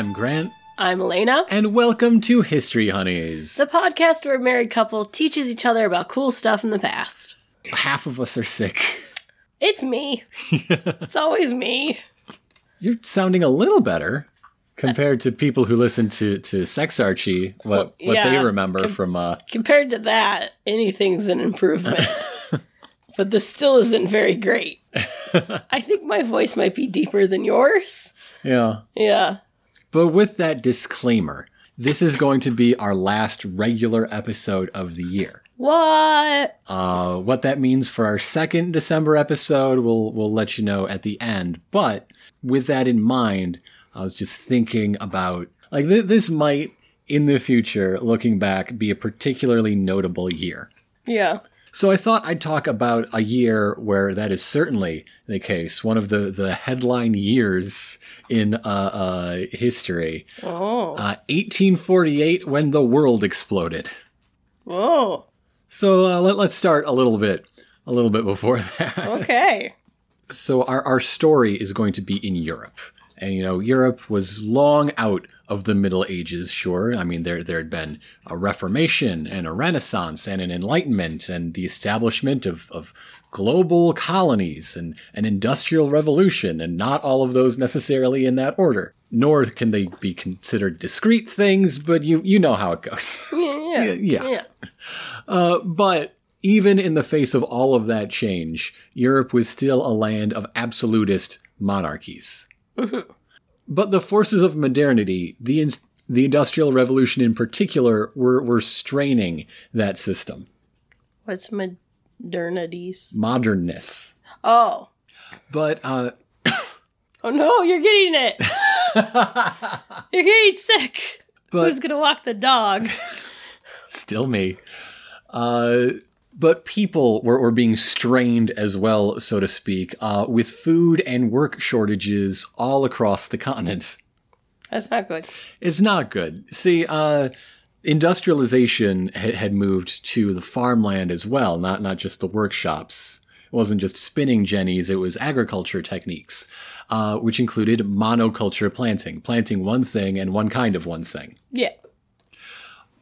I'm Grant, I'm Elena, and welcome to History Honeys. the podcast where a married couple teaches each other about cool stuff in the past. Half of us are sick. It's me. it's always me. You're sounding a little better compared to people who listen to, to Sex Archie, what, what they yeah. remember from, uh, Compared to that, anything's an improvement. but this still isn't very great. I think my voice might be deeper than yours. yeah. Yeah. But with that disclaimer, this is going to be our last regular episode of the year. What? Uh, what that means for our second December episode, we'll we'll let you know at the end. But with that in mind, I was just thinking about like th- this might in the future, looking back, be a particularly notable year. Yeah. So I thought I'd talk about a year where that is certainly the case. One of the the headline years in uh, uh, history, Oh. uh, 1848, when the world exploded. Whoa. So uh, let, let's start a little bit, a little bit before that. Okay. So our, our story is going to be in Europe. And you know, Europe was long out of the Middle Ages, sure. I mean, there there had been a Reformation and a Renaissance and an Enlightenment and the establishment of, of global colonies and an industrial revolution, and not all of those necessarily in that order. Nor can they be considered discrete things, but you you know how it goes. Yeah. Yeah. yeah. yeah. Uh, but even in the face of all of that change, Europe was still a land of absolutist monarchies. But the forces of modernity, the ins- the Industrial Revolution in particular, were, were straining that system. What's modernities? Modernness. Oh. But uh, Oh no, you're getting it. you're getting sick. but Who's gonna walk the dog? still me. Uh, but people were, were being strained as well, so to speak, uh, with food and work shortages all across the continent. That's not good. It's not good. See, uh, industrialization had, had moved to the farmland as well, not not just the workshops. It wasn't just spinning jennies; it was agriculture techniques, uh, which included monoculture planting, planting one thing and one kind of one thing. Yeah.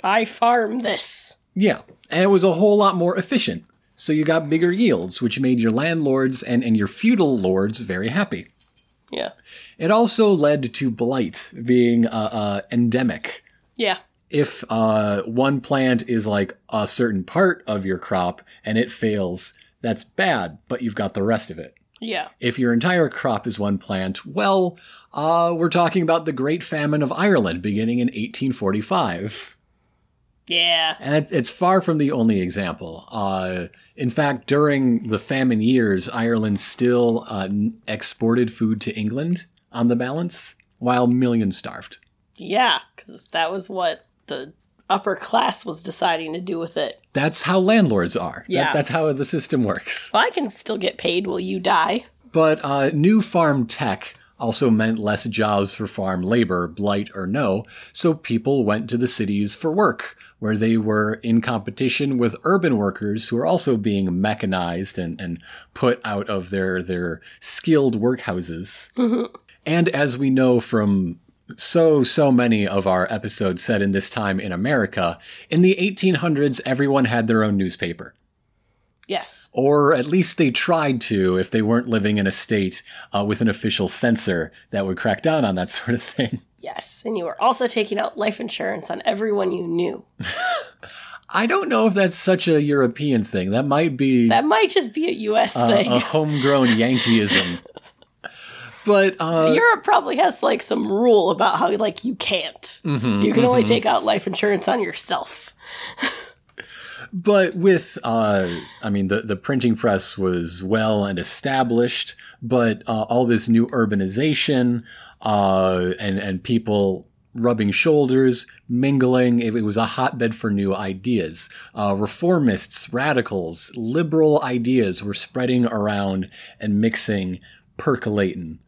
I farm this. Yeah, and it was a whole lot more efficient. So you got bigger yields, which made your landlords and, and your feudal lords very happy. Yeah. It also led to blight being uh, uh, endemic. Yeah. if uh, one plant is like a certain part of your crop and it fails, that's bad, but you've got the rest of it. Yeah. If your entire crop is one plant, well, uh, we're talking about the Great Famine of Ireland beginning in 1845. Yeah. And it- it's far from the only example. Uh, in fact, during the famine years, Ireland still uh, exported food to England on the balance, while millions starved. Yeah. Because that was what the upper class was deciding to do with it. That's how landlords are. That- Yeah. that's how the system works. Well, I can still get paid while you die. But uh, new farm tech also meant less jobs for farm labor, blight or no, so people went to the cities for work, where they were in competition with urban workers who were also being mechanized and, and put out of their, their skilled workhouses. Mm-hmm. And as we know from so, so many of our episodes set in this time in America, in the 1800s, everyone had their own newspaper. Yes. Or at least they tried to if they weren't living in a state uh, with an official censor that would crack down on that sort of thing. Yes. And you were also taking out life insurance on everyone you knew. I don't know if that's such a European thing. That might be That might just be a US uh, thing. a homegrown Yankeeism. But uh, Europe probably has like some rule about how like you can't. Mm-hmm, you can only take out life insurance on yourself. But with uh, I mean the the printing press was well and established, but uh, all this new urbanization uh, and and people rubbing shoulders, mingling. It, was a hotbed for new ideas. Uh, reformists, radicals, liberal ideas were spreading around and mixing, percolating.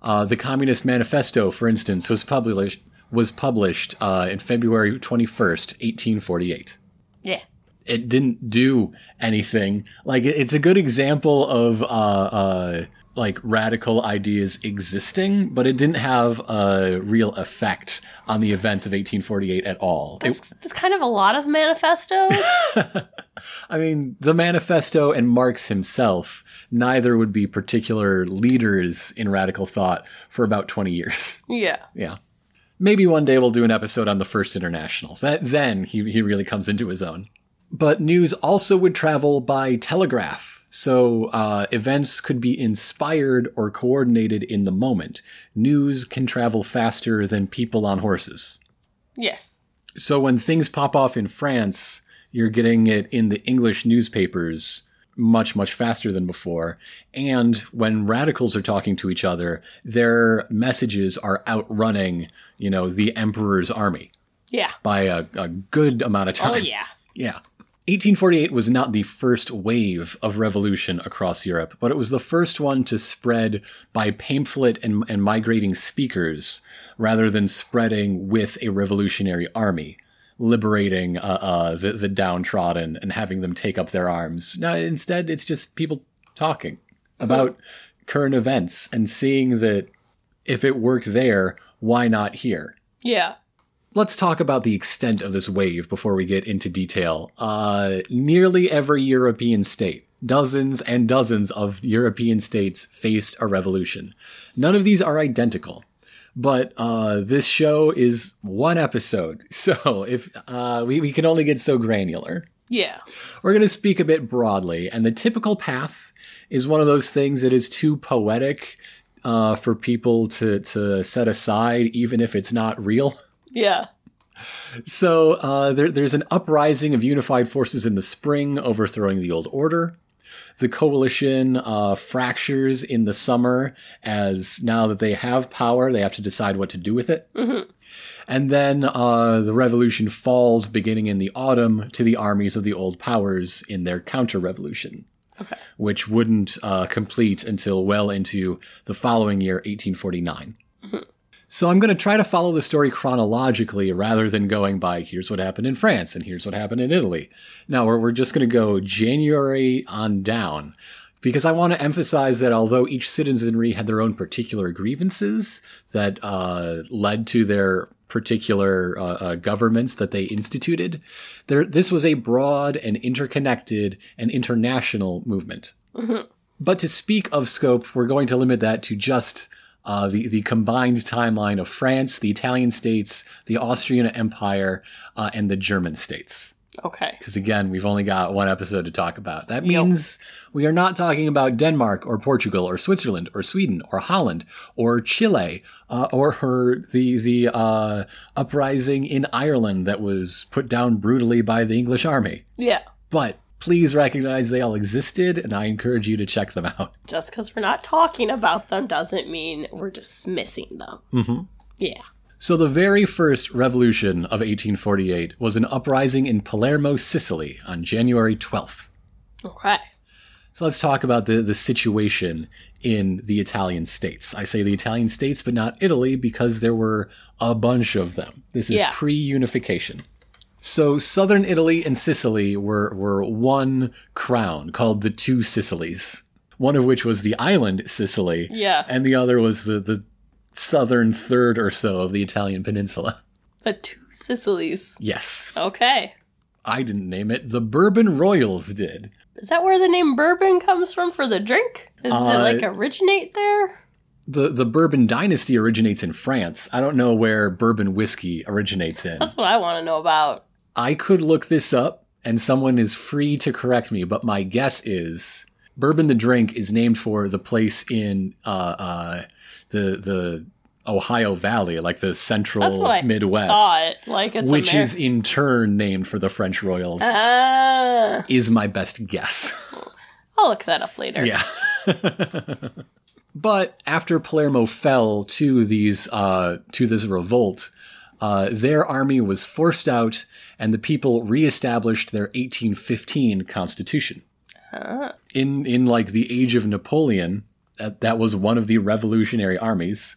Uh, the Communist Manifesto, for instance, was published was published uh, in February twenty first, eighteen forty eight Yeah. It didn't do anything. Like it's a good example of uh, uh, like radical ideas existing, but it didn't have a real effect on the events of 1848 at all. It- That's, that's kind of a lot of manifestos. I mean, the manifesto and Marx himself, neither would be particular leaders in radical thought for about 20 years. yeah. Yeah. Maybe one day we'll do an episode on the First International. That then he, he really comes into his own. But news also would travel by telegraph. So uh, events could be inspired or coordinated in the moment. News can travel faster than people on horses. Yes. So when things pop off in France, you're getting it in the English newspapers much, much faster than before. And when radicals are talking to each other, their messages are outrunning, you know, the emperor's army Yeah. by a, a good amount of time. Oh yeah. Yeah. 1848 was not the first wave of revolution across Europe, but it was the first one to spread by pamphlet and, and migrating speakers rather than spreading with a revolutionary army, liberating uh, uh, the, the downtrodden and having them take up their arms. No, instead, it's just people talking about current events and seeing that if it worked there, why not here? Yeah. Let's talk about the extent of this wave before we get into detail. Uh, nearly every European state, dozens and dozens of European states faced a revolution. None of these are identical, but uh, this show is one episode, so if uh, we, we can only get so granular. Yeah. We're going to speak a bit broadly, and the typical path is one of those things that is too poetic uh, for people to, to set aside, even if it's not real. Yeah. So uh, there, there's an uprising of unified forces in the spring, overthrowing the old order. The coalition uh, fractures in the summer as now that they have power, they have to decide what to do with it. And then uh, the revolution falls beginning in the autumn to the armies of the old powers in their counter revolution, Okay. which wouldn't uh, complete until well into the following year, 1849. So I'm going to try to follow the story chronologically rather than going by here's what happened in France and here's what happened in Italy. Now we're, we're just going to go January on down because I want to emphasize that although each citizenry had their own particular grievances that uh, led to their particular uh, uh, governments that they instituted, there this was a broad and interconnected and international movement. But to speak of scope, we're going to limit that to just uh, the, the combined timeline of France, the Italian states, the Austrian Empire, uh, and the German states. Okay. Because again, we've only got one episode to talk about. That means we are not talking about Denmark or Portugal or Switzerland or Sweden or Holland or Chile uh, or her the the uh, uprising in Ireland that was put down brutally by the English army. Yeah. But please recognize they all existed, and I encourage you to check them out. Just because we're not talking about them doesn't mean we're dismissing them. Mm-hmm. Yeah. So the very first revolution of 1848 was an uprising in Palermo, Sicily on January 12th. Okay. So let's talk about the, the situation in the Italian states. I say the Italian states, but not Italy, because there were a bunch of them. This is Yeah. pre unification. So southern Italy and Sicily were, were one crown called the Two Sicilies, one of which was the island Sicily, Yeah. and the other was the, the southern third or so of the Italian peninsula. The two Sicilies. Yes, Okay. I didn't name it. The Bourbon Royals did. Is that where the name bourbon comes from for the drink? Does Uh, it like originate there? The the Bourbon dynasty originates in France. I don't know where bourbon whiskey originates in. That's what I want to know about. I could look this up and someone is free to correct me, but my guess is bourbon the drink is named for the place in uh, uh, the the Ohio Valley, like the central That's what I Midwest, thought. Like it's which is in turn named for the French Royals. Ah. is my best guess. I'll look that up later. Yeah. but after Palermo fell to these uh, to this revolt, uh, their army was forced out, and the people reestablished their 1815 constitution. In in like the age of Napoleon, that, that was one of the revolutionary armies.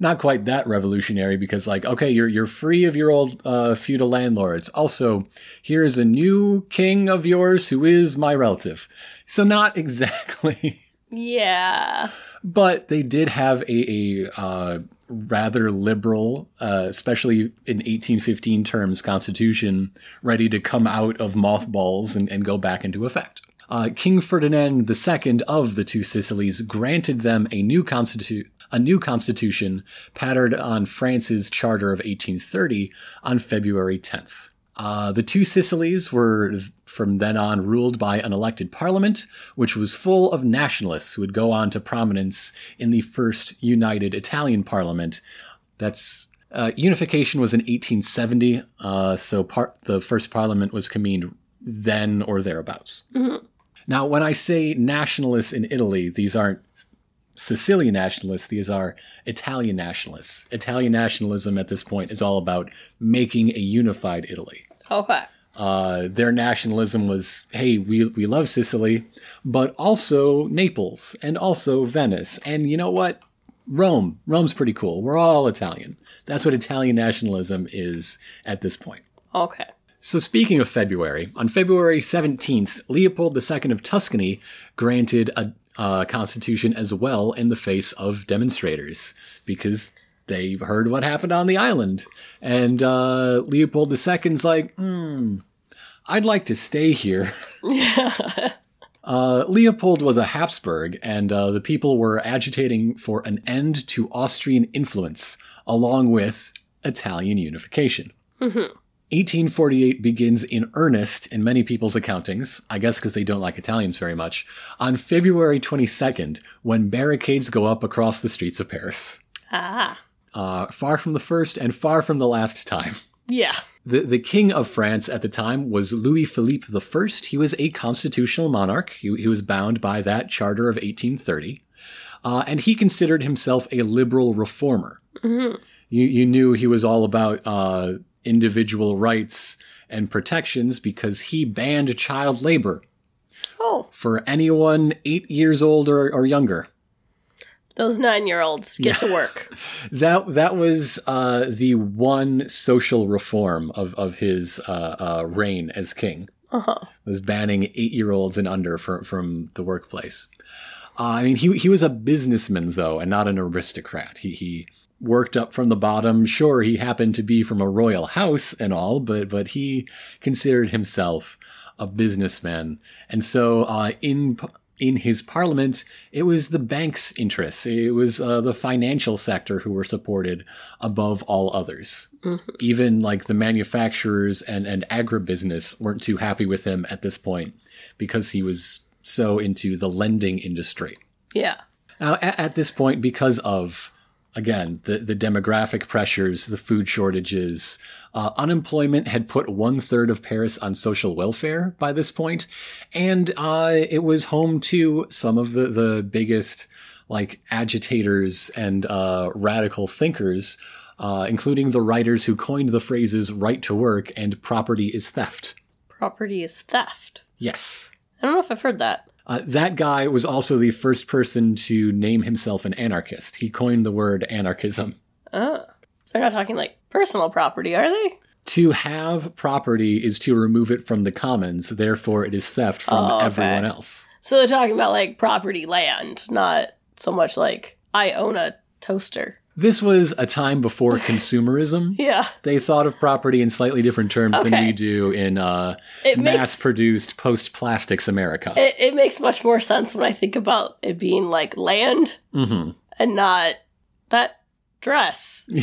Not quite that revolutionary because like okay, you're you're free of your old uh, feudal landlords. Also, here's a new king of yours who is my relative. So not exactly Yeah. but they did have a, a uh, rather liberal, uh, especially in 1815 terms, constitution ready to come out of mothballs and, and go back into effect. Uh, King Ferdinand II of the Two Sicilies granted them a new constitu- a new constitution patterned on France's Charter of 1830 on February 10th. Uh, the two Sicilies were from then on ruled by an elected parliament, which was full of nationalists who would go on to prominence in the first united Italian parliament. That's uh, unification was in 1870, uh, so part the first parliament was convened then or thereabouts. Now, when I say nationalists in Italy, these aren't Sicilian nationalists, these are Italian nationalists. Italian nationalism at this point is all about making a unified Italy. Okay. Uh, their nationalism was, hey, we, we love Sicily, but also Naples and also Venice. And you know what? Rome. Rome's pretty cool. We're all Italian. That's what Italian nationalism is at this point. Okay. So, speaking of February, on February 17th, Leopold II of Tuscany granted a uh, constitution as well in the face of demonstrators because they heard what happened on the island. And uh, Leopold II's like, hmm, I'd like to stay here. Uh, Leopold was a Habsburg, and uh, the people were agitating for an end to Austrian influence, along with Italian unification. 1848 begins in earnest in many people's accountings, I guess because they don't like Italians very much, on February 22nd, when barricades go up across the streets of Paris. Ah. Uh, far from the first and far from the last time. Yeah. The, the king of France at the time was Louis Philippe I. He was a constitutional monarch. He, he was bound by that charter of 1830. Uh, and he considered himself a liberal reformer. You, you knew he was all about uh, individual rights and protections because he banned child labor Oh, for anyone eight years old or, or younger. those nine year olds get to work. That that was uh, the one social reform of of his uh, uh, reign as king. Was banning eight year olds and under from from the workplace. Uh, I mean, he he was a businessman though, and not an aristocrat. He he worked up from the bottom. Sure, he happened to be from a royal house and all, but but he considered himself a businessman, and so uh, in in his parliament, it was the bank's interests. It was uh, the financial sector who were supported above all others. Even like the manufacturers and, and agribusiness weren't too happy with him at this point because he was so into the lending industry. Yeah. Now, at, at this point, because of again the, the demographic pressures, the food shortages, uh, unemployment had put one third of Paris on social welfare by this point, and uh, it was home to some of the the biggest like agitators and uh, radical thinkers. Uh, including the writers who coined the phrases right to work and property is theft. Property is theft. Yes. I don't know if I've heard that. Uh, that guy was also the first person to name himself an anarchist. He coined the word anarchism. Oh. They're not talking like personal property, are they? To have property is to remove it from the commons, therefore, it is theft from Oh, okay. everyone else. So they're talking about like property land, not so much like I own a toaster. This was a time before consumerism. Yeah. They thought of property in slightly different terms than we do in uh, mass produced post plastics America. it, it makes much more sense when I think about it being like land hmm and not that dress.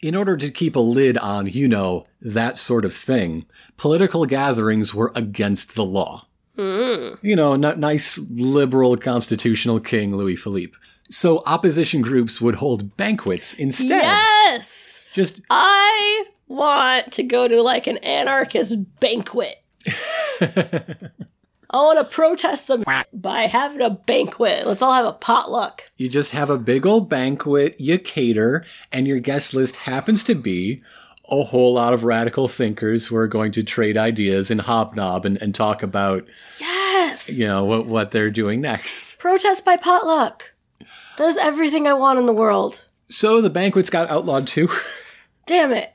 In order to keep a lid on, you know, that sort of thing, political gatherings were against the law. You know, n- nice liberal constitutional king Louis Philippe. So opposition groups would hold banquets instead. Yes! Just I want to go to like an anarchist banquet. I want to protest some by having a banquet. Let's all have a potluck. you just have a big old banquet, you cater, and your guest list happens to be a whole lot of radical thinkers who are going to trade ideas and hobnob and, and talk about, Yes! you know, what, what they're doing next. Protest by potluck. That is everything I want in the world. So the banquets got outlawed too. Damn it.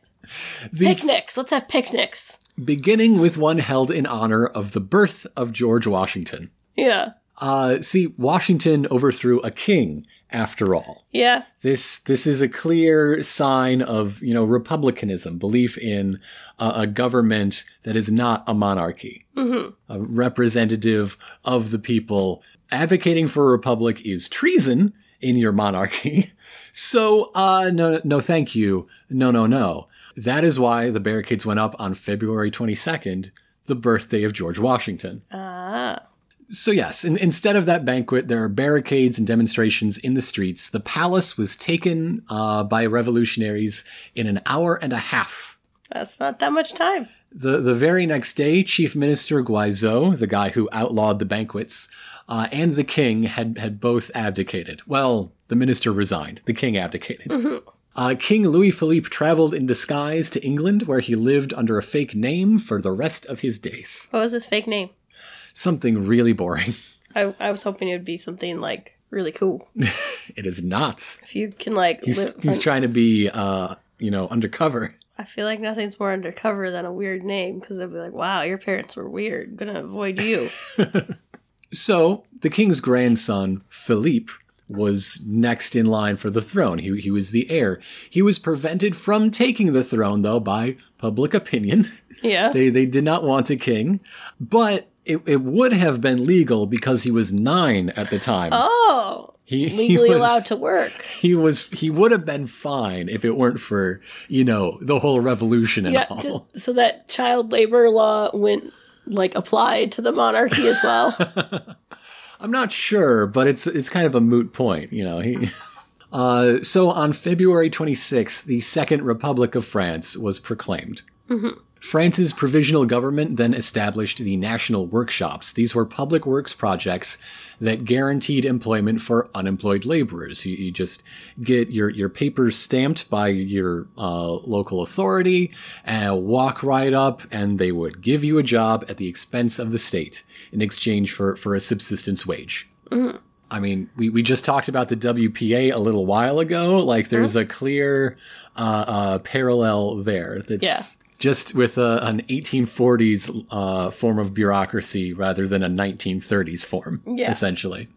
The Picnics. Let's have picnics. beginning with one held in honor of the birth of George Washington. Yeah. Uh, see, Washington overthrew a king after all. Yeah. This this is a clear sign of you know republicanism, belief in a, a government that is not a monarchy, a representative of the people. Advocating for a republic is treason in your monarchy. So, uh, no, no, thank you. No, no, no. That is why the barricades went up on February 22nd, the birthday of George Washington. Ah. So, yes, in, instead of that banquet, there are barricades and demonstrations in the streets. The palace was taken uh, by revolutionaries in an hour and a half. That's not that much time. The, the very next day, Chief Minister Guizot, the guy who outlawed the banquets, uh, and the king had, had both abdicated. Well, the minister resigned. The king abdicated. Uh, king Louis Philippe traveled in disguise to England, where he lived under a fake name for the rest of his days. What was his fake name? Something really boring. I, I was hoping it would be something like really cool. It is not. If you can like He's, live, he's trying to be, uh, you know, undercover. I feel like nothing's more undercover than a weird name because they'll be like, "Wow, your parents were weird. Gonna avoid you." So the king's grandson, Philippe, was next in line for the throne. He, he was the heir. He was prevented from taking the throne, though, by public opinion. yeah. They, they did not want a king, but it, it would have been legal because he was nine at the time. oh, he, he legally was- allowed to work. He was he would have been fine if it weren't for you know the whole revolution and Yeah. all. so that child labor law went like applied to the monarchy as well. I'm not sure, but it's it's kind of a moot point, you know. He, uh, so on February 26th, the Second Republic of France was proclaimed. France's provisional government then established the national workshops. These were public works projects that guaranteed employment for unemployed laborers. You, you just get your, your papers stamped by your uh, local authority and walk right up, and they would give you a job at the expense of the state in exchange for, for a subsistence wage. I mean, we, we just talked about the WPA a little while ago. Like, there's a clear uh, uh, parallel there. That's Yeah. Just with a, an 1840s uh, form of bureaucracy rather than a 1930s form, Yeah. essentially.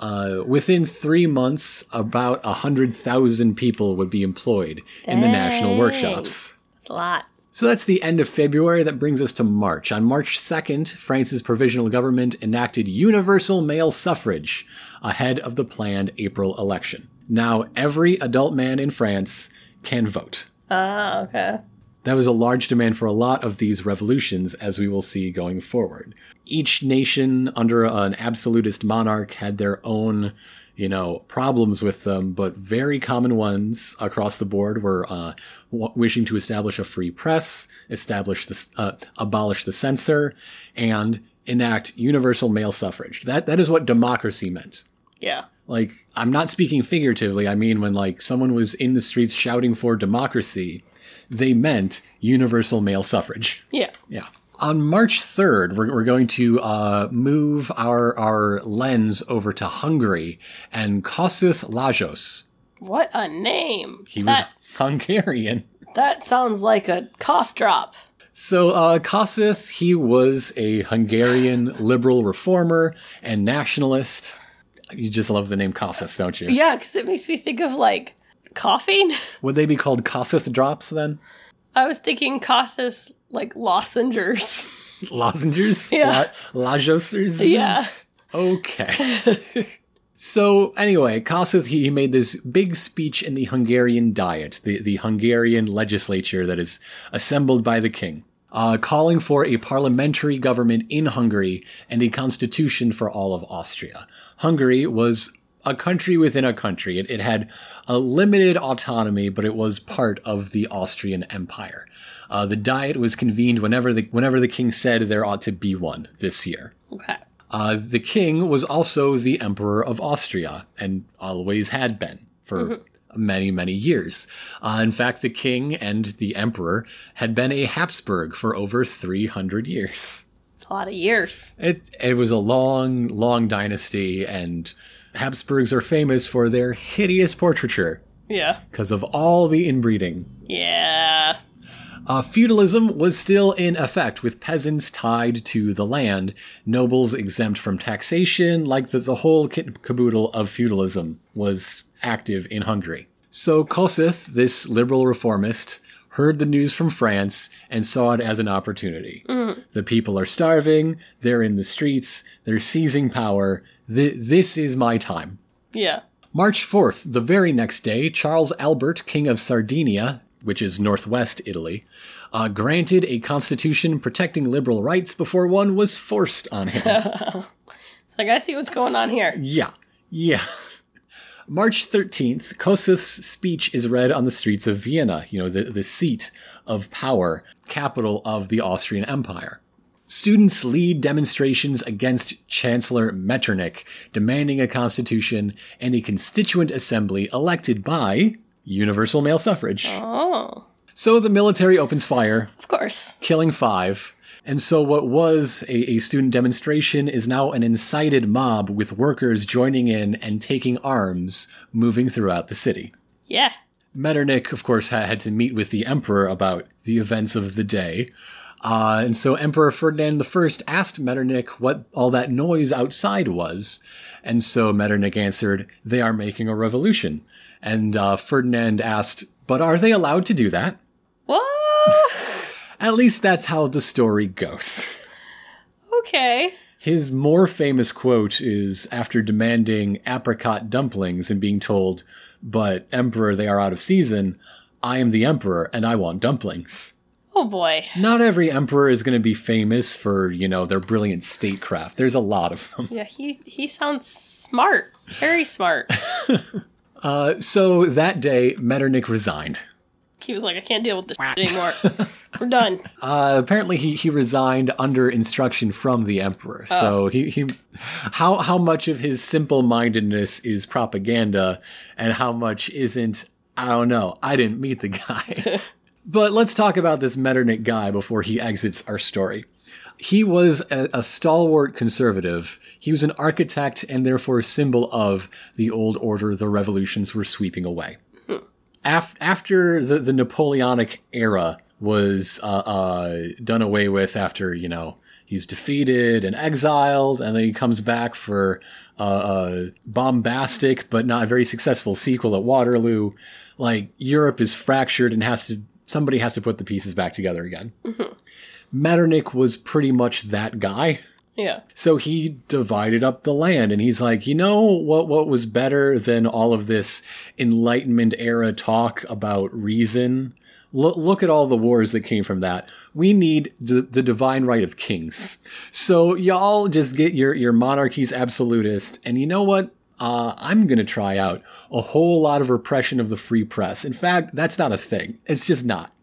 Uh, within three months, about 100,000 people would be employed in the national workshops. It's a lot. So that's the end of February. That brings us to March. On March 2nd, France's provisional government enacted universal male suffrage ahead of the planned April election. Now, every adult man in France can vote. Ah, okay. That was a large demand for a lot of these revolutions, as we will see going forward. Each nation under an absolutist monarch had their own, you know, problems with them, but very common ones across the board were uh, w- wishing to establish a free press, establish the, uh, abolish the censor, and enact universal male suffrage. That that is what democracy meant. Yeah. Like, I'm not speaking figuratively. I mean, when like someone was in the streets shouting for democracy, they meant universal male suffrage. Yeah. Yeah. On March 3rd, we're, we're going to uh, move our, our lens over to Hungary and Kossuth Lajos. What a name. He was Hungarian. that sounds like a cough drop. So, uh, Kossuth, he was a Hungarian liberal reformer and nationalist. You just love the name Kossuth, don't you? Yeah, because it makes me think of like coughing. Would they be called Kossuth drops then? I was thinking Cothus like lozengers. Lozengers? Yeah. La- Lajosers? Yeah. Okay. so anyway, Kossuth he he made this big speech in the Hungarian Diet, the, the Hungarian legislature that is assembled by the king, uh, calling for a parliamentary government in Hungary and a constitution for all of Austria. Hungary was a country within a country. It, it had a limited autonomy, but it was part of the Austrian Empire. Uh, the Diet was convened whenever the whenever the king said there ought to be one this year. Okay. Uh, the king was also the emperor of Austria and always had been for many, many years. Uh, in fact, the king and the emperor had been a Habsburg for over 300 years. It's a lot of years. It, it was a long, long dynasty, and Habsburgs are famous for their hideous portraiture Yeah. because of all the inbreeding. Yeah. Uh, feudalism was still in effect, with peasants tied to the land, nobles exempt from taxation, like the, the whole kit caboodle of feudalism was active in Hungary. So Kossuth, this liberal reformist, heard the news from France and saw it as an opportunity. The people are starving, they're in the streets, they're seizing power. Th- this is my time. Yeah. March 4th, the very next day, Charles Albert, King of Sardinia, which is northwest Italy, uh, granted a constitution protecting liberal rights before one was forced on him. It's like I see what's going on here. yeah, yeah. March 13th, Kossuth's speech is read on the streets of Vienna, you know, the, the seat of power, capital of the Austrian Empire. Students lead demonstrations against Chancellor Metternich, demanding a constitution and a constituent assembly elected by universal male suffrage. Oh. So the military opens fire, Of course. killing five. And so what was a, a student demonstration is now an incited mob with workers joining in and taking arms, moving throughout the city. Yeah. Metternich, of course, had to meet with the emperor about the events of the day. Uh, and so Emperor Ferdinand I asked Metternich what all that noise outside was. And so Metternich answered, They are making a revolution. And uh, Ferdinand asked, But are they allowed to do that? What? At least that's how the story goes. okay. His more famous quote is after demanding apricot dumplings and being told, But, Emperor, they are out of season. I am the Emperor and I want dumplings. Oh boy. Not every emperor is going to be famous for, you know, their brilliant statecraft. There's a lot of them. Yeah, he he sounds smart. Very smart. Uh, so that day, Metternich resigned. He was like, I can't deal with this anymore. We're done. Uh, apparently, he, he resigned under instruction from the emperor. So he, he how how much of his simple mindedness is propaganda, and how much isn't? I don't know. I didn't meet the guy. but let's talk about this Metternich guy before he exits our story. He was a, a stalwart conservative. He was an architect and therefore a symbol of the old order the revolutions were sweeping away. Af- after the, the Napoleonic era was uh, uh, done away with, after, you know, he's defeated and exiled, and then he comes back for uh, a bombastic but not very successful sequel at Waterloo. Like, Europe is fractured and has to, somebody has to put the pieces back together again. Mm-hmm. Metternich was pretty much that guy. Yeah. So he divided up the land and he's like, you know what what was better than all of this enlightenment era talk about reason? Look, look at all the wars that came from that. We need the, the divine right of kings. So y'all just get your, your monarchies absolutist. And you know what? Uh, I'm going to try out a whole lot of repression of the free press. In fact, that's not a thing. It's just not.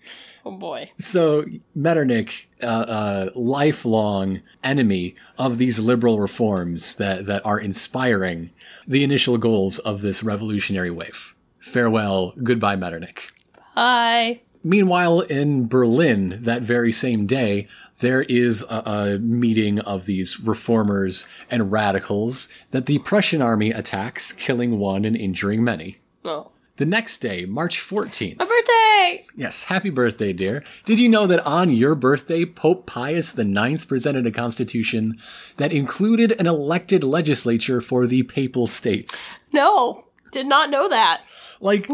Oh boy. So Metternich, uh, uh, lifelong enemy of these liberal reforms that, that are inspiring the initial goals of this revolutionary wave. Farewell, goodbye, Metternich. Bye. Meanwhile, in Berlin, that very same day, there is a, a meeting of these reformers and radicals that the Prussian army attacks, killing one and injuring many. Oh. The next day, March 14th. My birthday! Yes, happy birthday, dear. Did you know that on your birthday, Pope Pius IX presented a constitution that included an elected legislature for the Papal States? No. Did not know that. Like,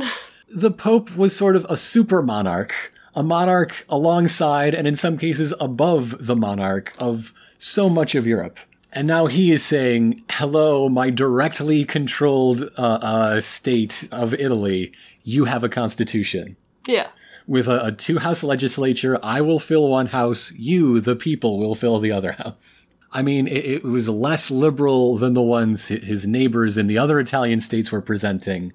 the Pope was sort of a super monarch, a monarch alongside, and in some cases above the monarch of so much of Europe. And now he is saying, hello, my directly controlled uh, uh, state of Italy, you have a constitution Yeah. with a, a two house legislature. I will fill one house. You, the people, will fill the other house. I mean, it, it was less liberal than the ones his neighbors in the other Italian states were presenting,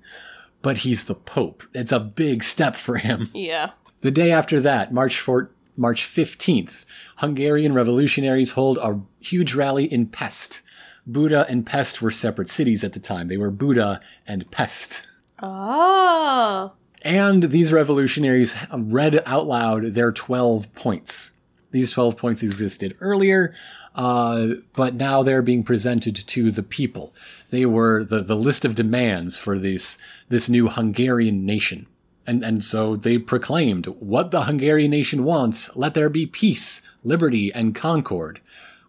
but he's the Pope. It's a big step for him. Yeah. The day after that, March 4th, March 15th, Hungarian revolutionaries hold a huge rally in Pest. Buda and Pest were separate cities at the time. They were Buda and Pest. Oh. And these revolutionaries read out loud their 12 points. These 12 points existed earlier, uh, but now they're being presented to the people. They were the, the list of demands for this, this new Hungarian nation. And, and so they proclaimed, What the Hungarian nation wants, let there be peace, liberty, and concord.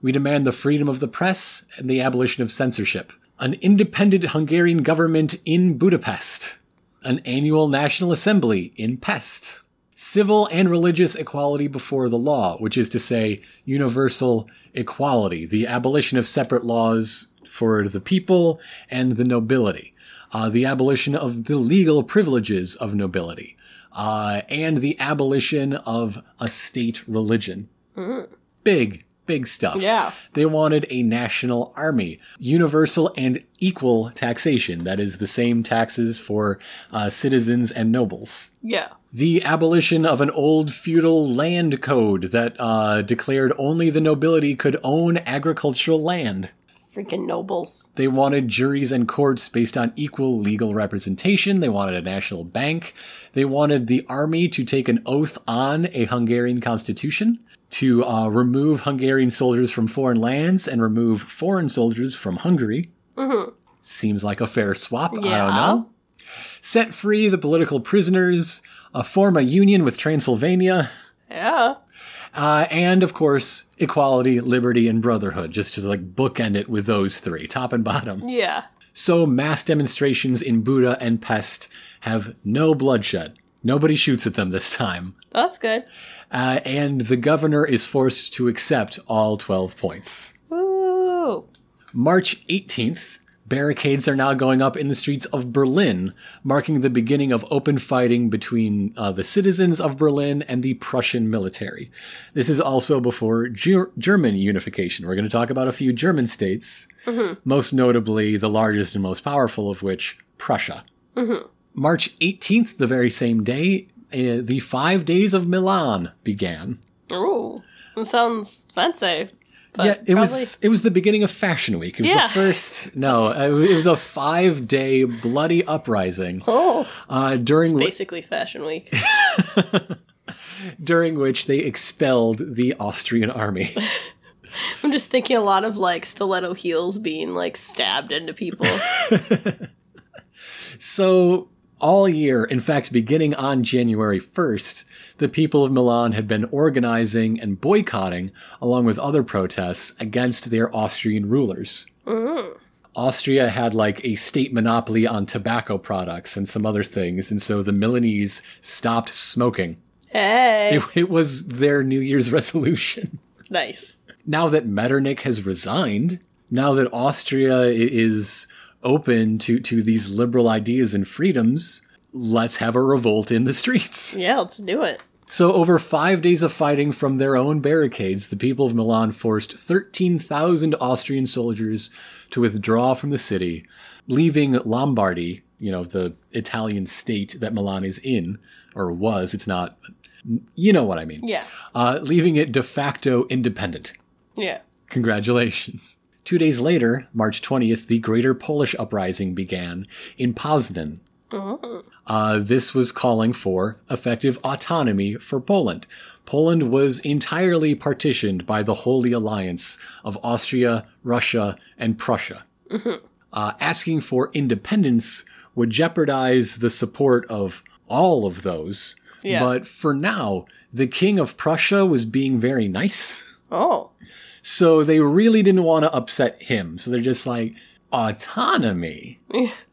We demand the freedom of the press and the abolition of censorship. An independent Hungarian government in Budapest. An annual National Assembly in Pest. Civil and religious equality before the law, which is to say, universal equality, the abolition of separate laws for the people and the nobility, uh, the abolition of the legal privileges of nobility, uh, and the abolition of a state religion. Big, big stuff. Yeah. They wanted a national army, universal and equal taxation. That is the same taxes for uh, citizens and nobles. Yeah. The abolition of an old feudal land code that uh, declared only the nobility could own agricultural land. Freaking nobles. They wanted juries and courts based on equal legal representation. They wanted a national bank. They wanted the army to take an oath on a Hungarian constitution, to uh, remove Hungarian soldiers from foreign lands and remove foreign soldiers from Hungary. Seems like a fair swap. I don't know. Set free the political prisoners, uh, form a union with Transylvania. Yeah. Uh, and of course, equality, liberty, and brotherhood. Just just like bookend it with those three, top and bottom. Yeah. So mass demonstrations in Buda and Pest have no bloodshed. Nobody shoots at them this time. That's good. Uh, and the governor is forced to accept all 12 points. Woo. March 18th, barricades are now going up in the streets of Berlin, marking the beginning of open fighting between uh, the citizens of Berlin and the Prussian military. This is also before Ger- German unification. We're going to talk about a few German states, most notably the largest and most powerful of which, Prussia. March 18th, the very same day, uh, the Five Days of Milan began. That sounds fancy. But yeah, it probably- was it was the beginning of Fashion Week. It was Yeah. the first no, it was a five day bloody uprising Oh, uh, during whi- basically Fashion Week. during which they expelled the Austrian army. I'm just thinking a lot of like stiletto heels being like stabbed into people. so all year, in fact, beginning on January 1st, the people of Milan had been organizing and boycotting, along with other protests, against their Austrian rulers. Mm. Austria had like a state monopoly on tobacco products and some other things, and so the Milanese stopped smoking. hey, It, it was their New Year's resolution. nice. Now that Metternich has resigned, now that Austria is open to, to these liberal ideas and freedoms, let's have a revolt in the streets. Yeah, let's do it. So, over five days of fighting from their own barricades, the people of Milan forced 13,000 Austrian soldiers to withdraw from the city, leaving Lombardy, you know, the Italian state that Milan is in, or was, it's not, you know what I mean, Yeah. uh, leaving it de facto independent. Yeah. Congratulations. Two days later, March 20th, the Greater Polish Uprising began in Poznan. Uh, this was calling for effective autonomy for Poland. Poland was entirely partitioned by the Holy Alliance of Austria, Russia, and Prussia. Uh, asking for independence would jeopardize the support of all of those. Yeah. But for now, the King of Prussia was being very nice. Oh. So they really didn't want to upset him. So they're just like, autonomy.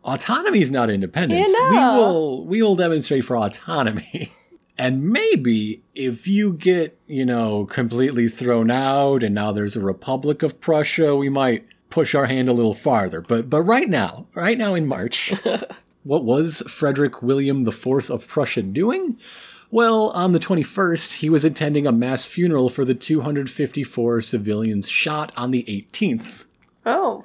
autonomy is not independence. Yeah, We will we will demonstrate for autonomy. And maybe if you get, you know, completely thrown out and now there's a Republic of Prussia, we might push our hand a little farther. But but right now, right now in March, what was Frederick William IV of Prussia doing? Well, on the 21st, he was attending a mass funeral for the 254 civilians shot on the 18th. Oh.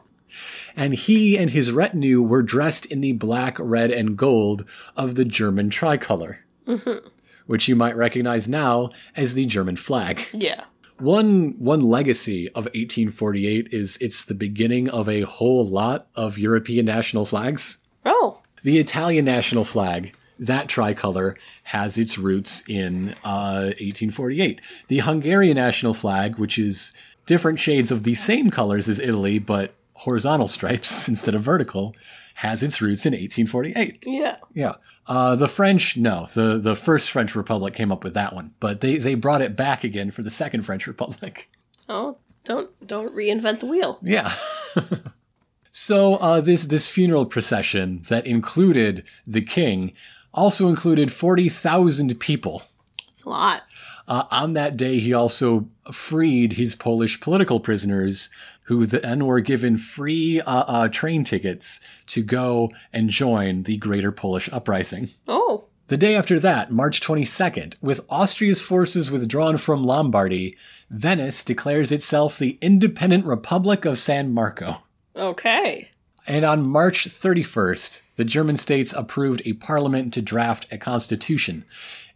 And he and his retinue were dressed in the black, red, and gold of the German tricolor, mm-hmm. which you might recognize now as the German flag. Yeah. One one legacy of 1848 is it's the beginning of a whole lot of European national flags. Oh. The Italian national flag, that tricolor, has its roots in uh, 1848. The Hungarian national flag, which is different shades of the same colors as Italy, but horizontal stripes instead of vertical, has its roots in 1848. Yeah. Yeah. Uh, the French, no, the, the first French Republic came up with that one, but they, they brought it back again for the second French Republic. Oh, don't don't reinvent the wheel. Yeah. so uh, this this funeral procession that included the king also included forty thousand people. It's a lot. Uh, on that day, he also freed his Polish political prisoners, who then were given free uh, uh, train tickets to go and join the Greater Polish Uprising. Oh, The day after that, March 22nd, with Austria's forces withdrawn from Lombardy, Venice declares itself the independent Republic of San Marco. okay. And on March 31st, the German states approved a parliament to draft a constitution.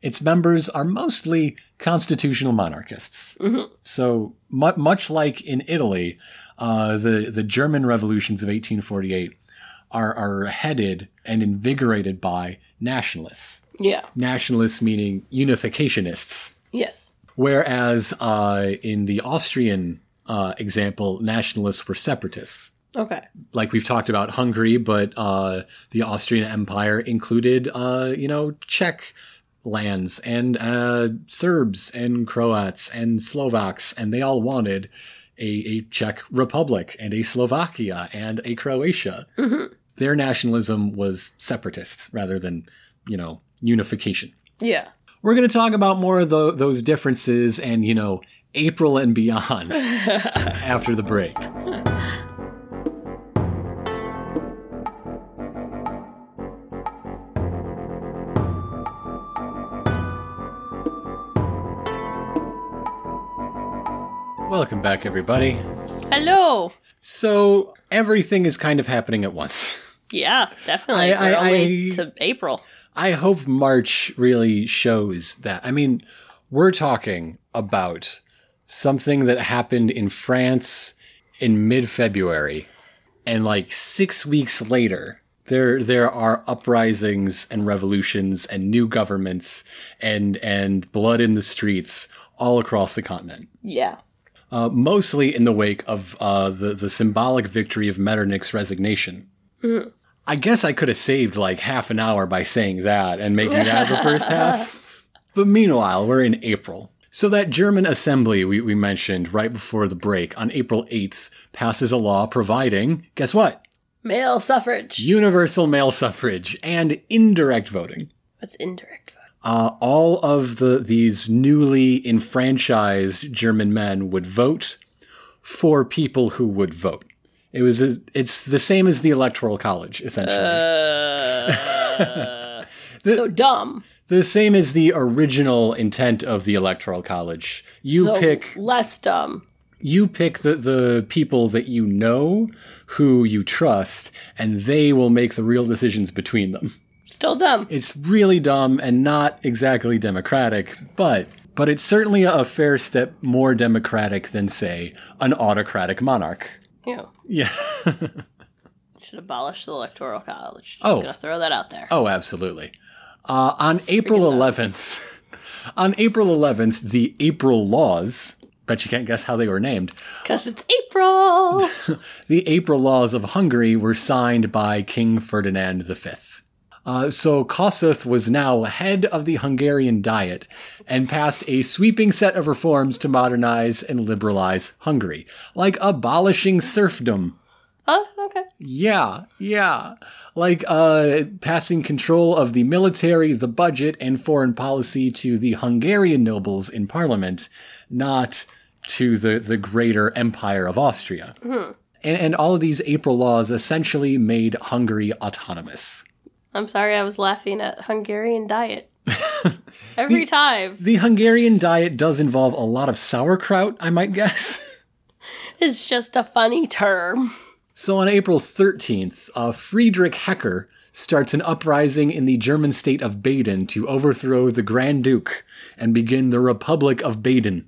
Its members are mostly constitutional monarchists. So, mu- much like in Italy, uh, the, the German revolutions of 1848 are, are headed and invigorated by nationalists. Yeah. Nationalists meaning unificationists. Yes. Whereas uh, in the Austrian uh, example, nationalists were separatists Okay. like we've talked about Hungary, but uh, the Austrian Empire included, uh, you know, Czech lands and uh, Serbs and Croats and Slovaks, and they all wanted a, a Czech Republic and a Slovakia and a Croatia. Their nationalism was separatist rather than, you know, unification. Yeah. We're going to talk about more of tho- those differences and, you know, April and beyond after the break. Welcome back, everybody. Hello. So, everything is kind of happening at once. Yeah, definitely. I- I- I- to April. I hope March really shows that. I mean, we're talking about something that happened in France in mid-February, and like six weeks later, there there are uprisings and revolutions and new governments and and blood in the streets all across the continent. Yeah. Uh, mostly in the wake of uh, the the symbolic victory of Metternich's resignation. I guess I could have saved like half an hour by saying that and making that the first half. But meanwhile, we're in April. So that German assembly we, we mentioned right before the break on April 8th passes a law providing, guess what? Male suffrage. Universal male suffrage and indirect voting. What's indirect vote? Uh, all of the these newly enfranchised German men would vote for people who would vote. It was it's the same as the electoral college essentially. so dumb. the same as the original intent of the electoral college. You so pick less dumb. you pick the, the people that you know who you trust and they will make the real decisions between them. Still dumb. It's really dumb and not exactly democratic, but but it's certainly a fair step more democratic than say an autocratic monarch. Yeah. Yeah. Should abolish the electoral college. Just Oh. gonna throw that out there. Oh, absolutely. Uh, on April 11th, on April 11th, the April laws, bet you can't guess how they were named, Because it's April. the April laws of Hungary were signed by King Ferdinand V. Uh, so Kossuth was now head of the Hungarian Diet and passed a sweeping set of reforms to modernize and liberalize Hungary, like abolishing serfdom. oh, okay. Yeah, yeah. Like uh, passing control of the military, the budget, and foreign policy to the Hungarian nobles in parliament, not to the, the greater empire of Austria. And, and all of these April laws essentially made Hungary autonomous. I'm sorry I was laughing at Hungarian diet. Every time. The Hungarian diet does involve a lot of sauerkraut, I might guess. It's just a funny term. So on April 13th, uh, Friedrich Hecker starts an uprising in the German state of Baden to overthrow the Grand Duke and begin the Republic of Baden.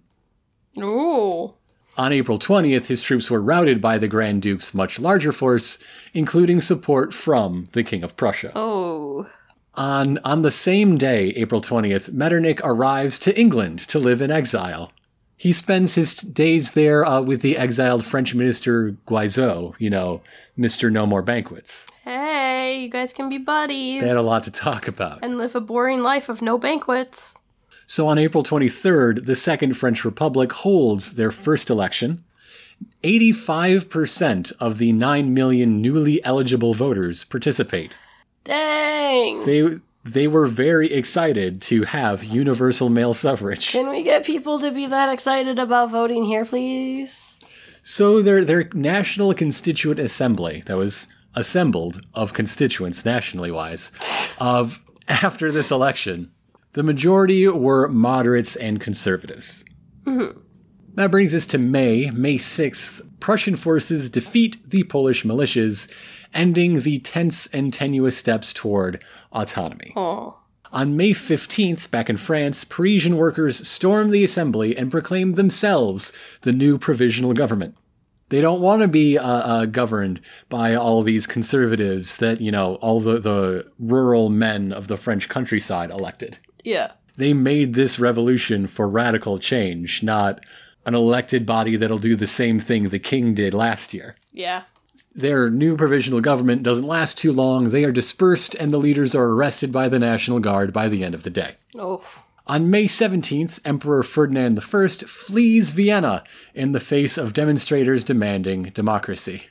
Ooh. On April 20th, his troops were routed by the Grand Duke's much larger force, including support from the King of Prussia. Oh. On, on the same day, April 20th, Metternich arrives to England to live in exile. He spends his days there uh, with the exiled French minister Guizot, you know, Mr. No More Banquets. Hey. you guys can be buddies They had a lot to talk about. and live a boring life of no banquets. So on April 23rd, the Second French Republic holds their first election. 85% of the 9 million newly eligible voters participate. Dang! They they were very excited to have universal male suffrage. Can we get people to be that excited about voting here, please? So their their National Constituent Assembly that was assembled of constituents nationally wise of after this election, the majority were moderates and conservatives. That brings us to May, May 6th. Prussian forces defeat the Polish militias, ending the tense and tenuous steps toward autonomy. Oh. On May 15th, back in France, Parisian workers stormed the assembly and proclaimed themselves the new provisional government. They don't want to be uh, uh, governed by all these conservatives that, you know, all the, the rural men of the French countryside elected. Yeah. They made this revolution for radical change, not an elected body that'll do the same thing the king did last year. Yeah. Their new provisional government doesn't last too long. They are dispersed, and the leaders are arrested by the National Guard by the end of the day. Oh. On May 17th, Emperor Ferdinand I flees Vienna in the face of demonstrators demanding democracy.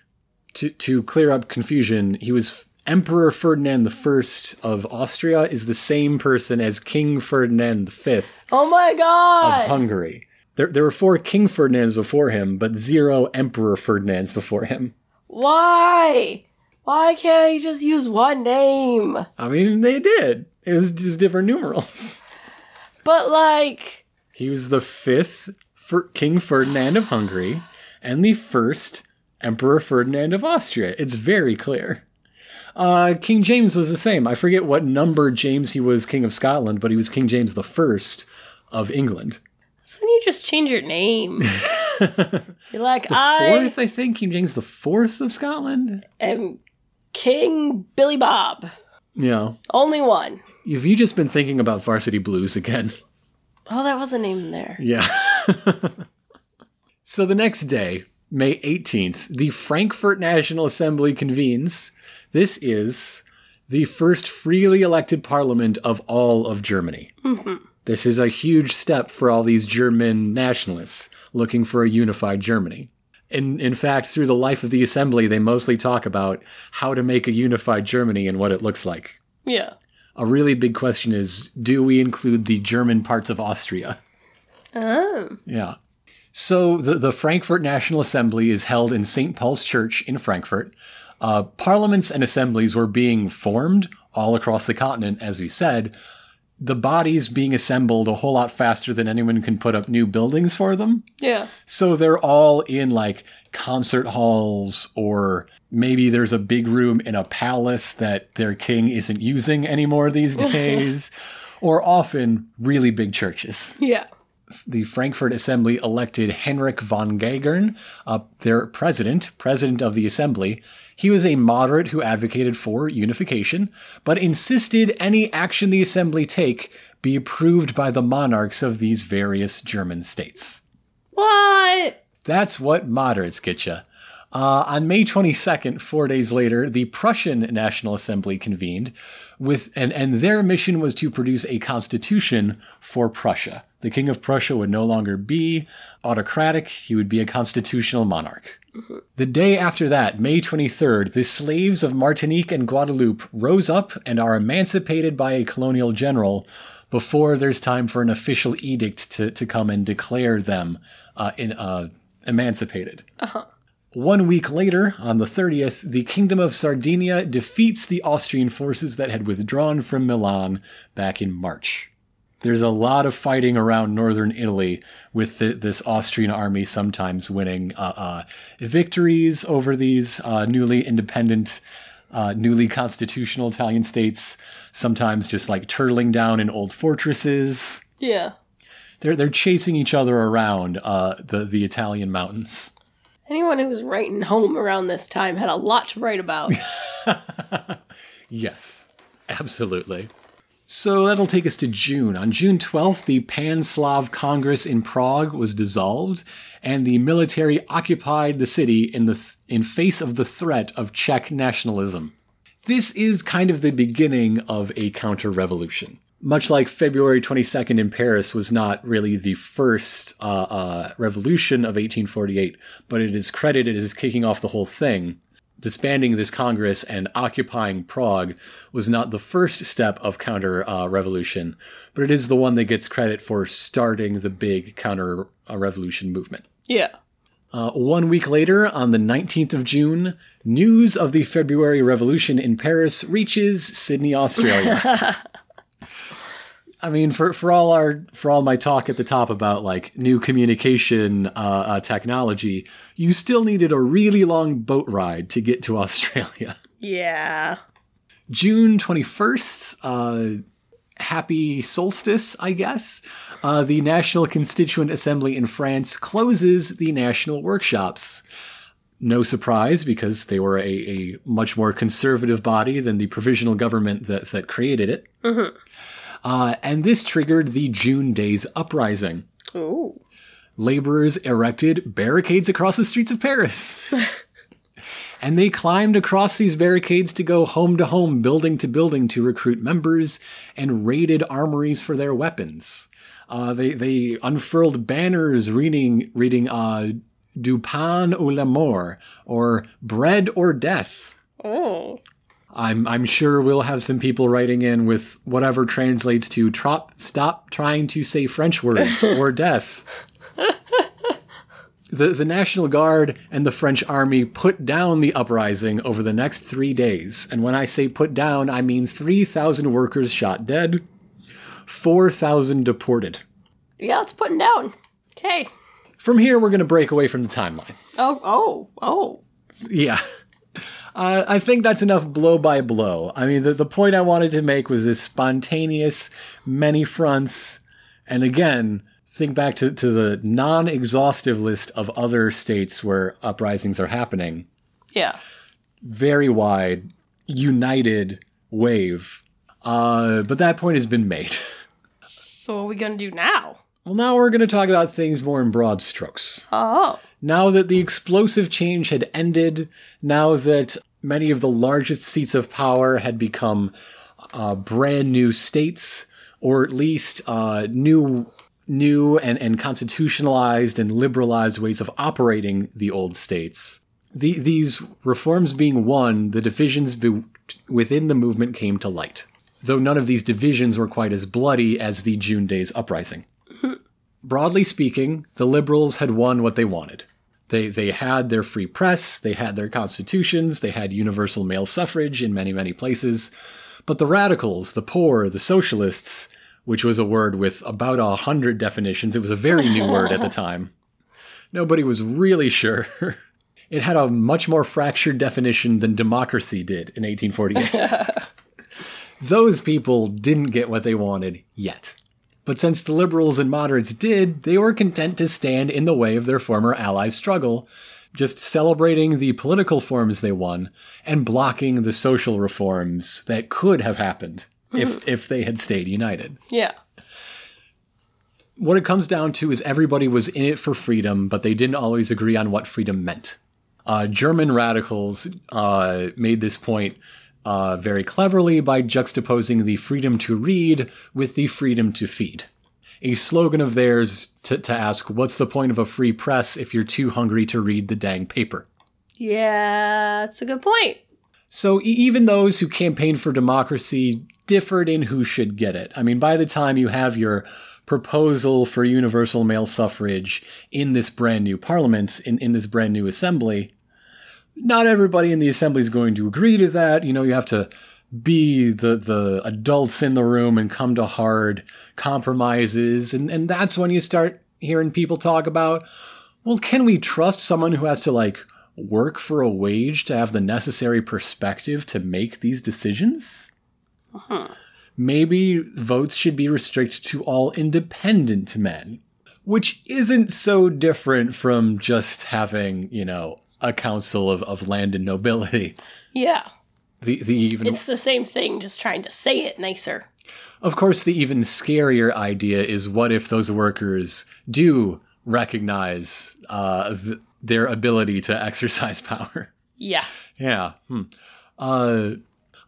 To, to clear up confusion, he was Emperor Ferdinand I of Austria is the same person as King Ferdinand V Oh my god! of! Hungary. There, there were four King Ferdinands before him, but zero Emperor Ferdinands before him. Why? Why can't he just use one name? I mean, they did. It was just different numerals. But like, He was the fifth for King Ferdinand of Hungary and the first Emperor Ferdinand of Austria. It's very clear. Uh, King James was the same. I forget what number James he was King of Scotland, but he was King James the First of England. that's when you just change your name. You're like, I Fourth, I think, King James the Fourth of Scotland. am King Billy Bob. Know, Only one. have you just been thinking about Varsity Blues again? Oh, that was a name in there. Yeah. so the next day, May 18th, the Frankfurt National Assembly convenes. This is the first freely elected parliament of all of Germany. Mm-hmm. This is a huge step for all these German nationalists looking for a unified Germany. In, in fact, through the life of the assembly, they mostly talk about how to make a unified Germany and what it looks like. Yeah. A really big question is do we include the German parts of Austria? Oh. Yeah. So the, the Frankfurt National Assembly is held in St. Paul's Church in Frankfurt. Uh, parliaments and assemblies were being formed all across the continent, as we said. The bodies being assembled a whole lot faster than anyone can put up new buildings for them. Yeah. So they're all in like concert halls, or maybe there's a big room in a palace that their king isn't using anymore these days, or often really big churches Yeah. The Frankfurt Assembly elected Henrik von Gagern, uh, their president, president of the assembly. He was a moderate who advocated for unification, but insisted any action the assembly take be approved by the monarchs of these various German states. What? That's what moderates get you. Uh, on May 22nd, four days later, the Prussian National Assembly convened with, and, and their mission was to produce a constitution for Prussia. The King of Prussia would no longer be autocratic, he would be a constitutional monarch. The day after that, May 23rd, the slaves of Martinique and Guadeloupe rose up and are emancipated by a colonial general before there's time for an official edict to, to come and declare them uh, in, uh, emancipated. One week later, on the 30th, the Kingdom of Sardinia defeats the Austrian forces that had withdrawn from Milan back in March. There's a lot of fighting around northern Italy with the, this Austrian army sometimes winning uh, uh, victories over these uh, newly independent, uh, newly constitutional Italian states, sometimes just like turtling down in old fortresses. Yeah. They're, they're chasing each other around uh, the, the Italian mountains. Anyone who was writing home around this time had a lot to write about. Yes, absolutely. So that'll take us to June. On June 12th, the Pan Slav Congress in Prague was dissolved, and the military occupied the city in the th- in face of the threat of Czech nationalism. This is kind of the beginning of a counter revolution. Much like February 22nd in Paris was not really the first uh, uh, revolution of 1848, but it is credited as kicking off the whole thing. Disbanding this Congress and occupying Prague was not the first step of counter uh, revolution, but it is the one that gets credit for starting the big counter uh, revolution movement. Yeah. Uh, one week later, on the 19th of June, news of the February Revolution in Paris reaches Sydney, Australia. I mean, for, for all our for all my talk at the top about like new communication uh, uh, technology, you still needed a really long boat ride to get to Australia. Yeah. June twenty first, uh, happy solstice, I guess. Uh, the National Constituent Assembly in France closes the national workshops. No surprise, because they were a, a much more conservative body than the provisional government that, that created it. Uh, and this triggered the June Days Uprising. Ooh. Laborers erected barricades across the streets of Paris. and they climbed across these barricades to go home to home, building to building to recruit members and raided armories for their weapons. Uh, they, they unfurled banners reading, reading uh, Du pain ou la mort, or bread or death. Oh. I'm I'm sure we'll have some people writing in with whatever translates to trop, stop trying to say French words or death. The the National Guard and the French army put down the uprising over the next 3 days. And when I say put down, I mean 3,000 workers shot dead, 4,000 deported. Yeah, it's putting down. Okay. From here we're going to break away from the timeline. Oh, oh, oh. Yeah. Uh, I think that's enough blow by blow. I mean, the, the point I wanted to make was this spontaneous, many fronts. And again, think back to, to the non exhaustive list of other states where uprisings are happening. Yeah. Very wide, united wave. Uh, but that point has been made. So what are we gonna do now? Well, now we're going to talk about things more in broad strokes. Oh. Now that the explosive change had ended, now that many of the largest seats of power had become uh, brand new states, or at least uh, new, new and, and constitutionalized and liberalized ways of operating the old states. The, these reforms being won, the divisions be- within the movement came to light. Though none of these divisions were quite as bloody as the June Days uprising. Broadly speaking, the liberals had won what they wanted. They, they had their free press, they had their constitutions, they had universal male suffrage in many, many places. But the radicals, the poor, the socialists, which was a word with about a hundred definitions, it was a very new word at the time. Nobody was really sure. It had a much more fractured definition than democracy did in 1848. Those people didn't get what they wanted yet. But since the liberals and moderates did, they were content to stand in the way of their former allies' struggle, just celebrating the political forms they won and blocking the social reforms that could have happened if, if they had stayed united. Yeah. What it comes down to is everybody was in it for freedom, but they didn't always agree on what freedom meant. Uh, German radicals uh, made this point uh, very cleverly by juxtaposing the freedom to read with the freedom to feed. A slogan of theirs to, to ask, What's the point of a free press if you're too hungry to read the dang paper? Yeah, that's a good point. So e- even those who campaigned for democracy differed in who should get it. I mean, by the time you have your proposal for universal male suffrage in this brand new parliament, in, in this brand new assembly, not everybody in the assembly is going to agree to that. You know, you have to be the the adults in the room and come to hard compromises. And and that's when you start hearing people talk about well can we trust someone who has to like work for a wage to have the necessary perspective to make these decisions? Uh-huh. Maybe votes should be restricted to all independent men which isn't so different from just having you know a council of, of land and nobility Yeah. the the even It's the same thing, just trying to say it nicer. Of course, the even scarier idea is what if those workers do recognize uh, th- their ability to exercise power? Yeah. Yeah. Hmm. Uh,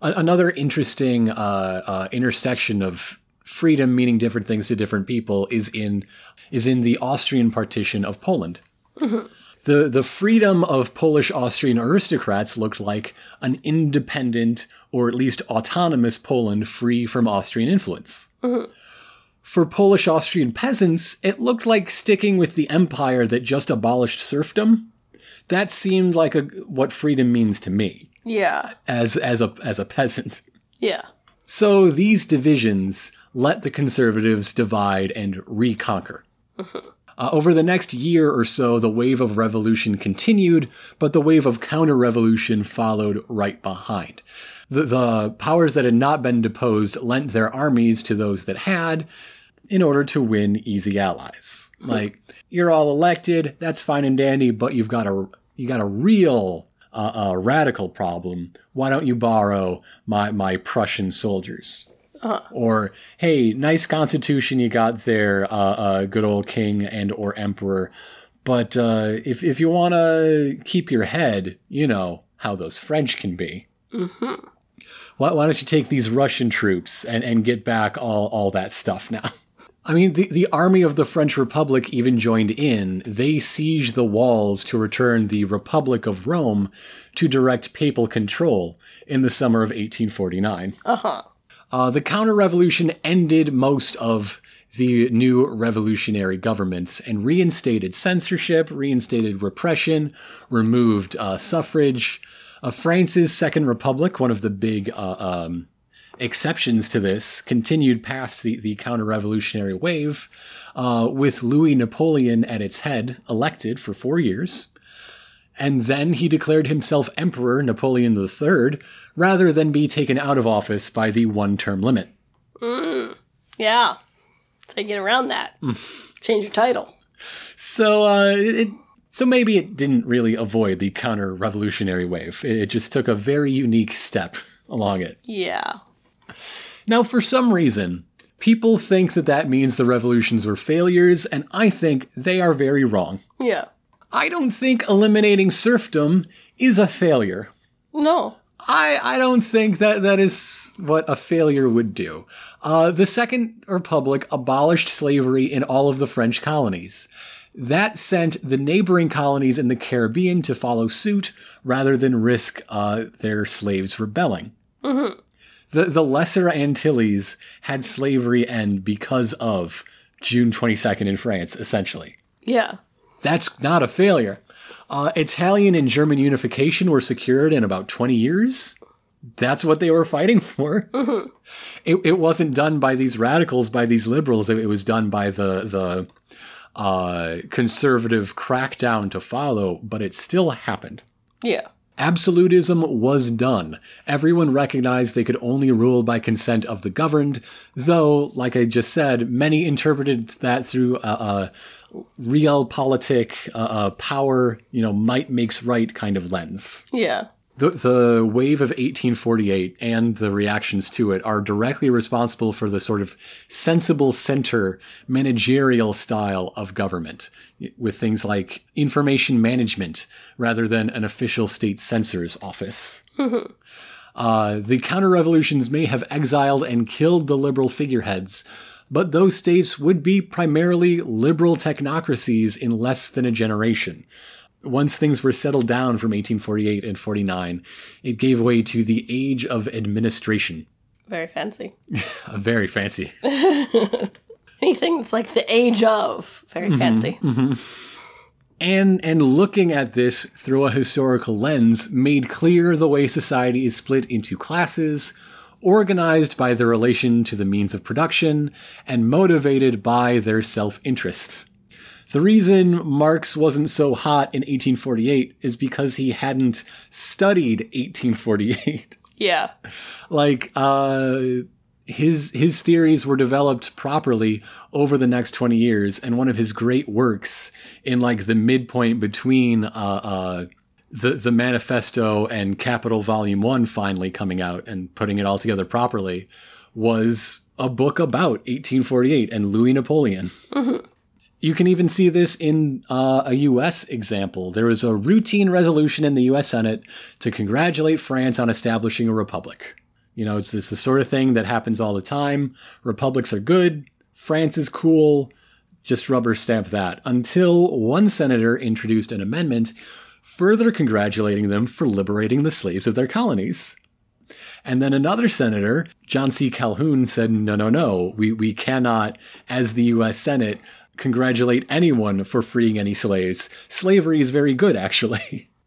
A- another interesting uh, uh, intersection of freedom meaning different things to different people is in is in the Austrian partition of Poland. The the freedom of Polish Austrian aristocrats looked like an independent or at least autonomous Poland free from Austrian influence. Mm-hmm. For Polish Austrian peasants, it looked like sticking with the empire that just abolished serfdom. That seemed like a, what freedom means to me Yeah. as as a as a peasant. Yeah. So these divisions let the conservatives divide and reconquer. Mm-hmm. Uh, over the next year or so, the wave of revolution continued, but the wave of counter revolution followed right behind. The, the powers that had not been deposed lent their armies to those that had in order to win easy allies. Like, you're all elected, that's fine and dandy, but you've got a, you got a real uh, uh, radical problem. Why don't you borrow my, my Prussian soldiers? Or, hey, nice constitution you got there, uh, uh, good old king and or emperor. But uh, if if you want to keep your head, you know how those French can be. Why, why don't you take these Russian troops and, and get back all, all that stuff now? I mean, the, the army of the French Republic even joined in. They sieged the walls to return the Republic of Rome to direct papal control in the summer of 1849. Uh huh. Uh, the counter revolution ended most of the new revolutionary governments and reinstated censorship, reinstated repression, removed uh, suffrage. Uh, France's Second Republic, one of the big uh, um, exceptions to this, continued past the, the counter revolutionary wave, uh, with Louis Napoleon at its head, elected for four years. And then he declared himself Emperor Napoleon III, rather than be taken out of office by the one term limit. Yeah. So you get around that. Change your title. So, uh, it, so maybe it didn't really avoid the counter revolutionary wave. It just took a very unique step along it. Yeah. Now, for some reason, people think that that means the revolutions were failures, and I think they are very wrong. Yeah. I don't think eliminating serfdom is a failure. No. I, I don't think that that is what a failure would do. Uh, the Second Republic abolished slavery in all of the French colonies. That sent the neighboring colonies in the Caribbean to follow suit rather than risk uh, their slaves rebelling. The, the Lesser Antilles had slavery end because of June 22nd in France, essentially. Yeah. That's not a failure. Uh, Italian and German unification were secured in about 20 years. That's what they were fighting for. It, it wasn't done by these radicals, by these liberals. It, it was done by the the uh, conservative crackdown to follow, but it still happened. Yeah. Absolutism was done. Everyone recognized they could only rule by consent of the governed, though, like I just said, many interpreted that through a, a realpolitik, uh, uh, power, you know, might makes right kind of lens. Yeah. The, the wave of 1848 and the reactions to it are directly responsible for the sort of sensible center managerial style of government, with things like information management rather than an official state censor's office. Uh, the counter revolutions may have exiled and killed the liberal figureheads, but those states would be primarily liberal technocracies in less than a generation. Once things were settled down from 1848 and 49, it gave way to the age of administration. Very fancy. Very fancy. Anything that's like the age of. Very mm-hmm, fancy. Mm-hmm. And and looking at this through a historical lens made clear the way society is split into classes, organized by their relation to the means of production, and motivated by their self-interest. The reason Marx wasn't so hot in 1848 is because he hadn't studied 1848. Yeah. like uh his his theories were developed properly over the next 20 years and one of his great works in like the midpoint between uh uh the the manifesto and capital volume 1 finally coming out and putting it all together properly was a book about 1848 and Louis Napoleon you can even see this in uh, a US example. There was a routine resolution in the US Senate to congratulate France on establishing a republic. You know, it's, it's the sort of thing that happens all the time. Republics are good. France is cool. Just rubber stamp that until one senator introduced an amendment further congratulating them for liberating the slaves of their colonies. And then another senator, John C. Calhoun, said, no, no, no, we, we cannot, as the U.S. Senate, congratulate anyone for freeing any slaves. Slavery is very good, actually.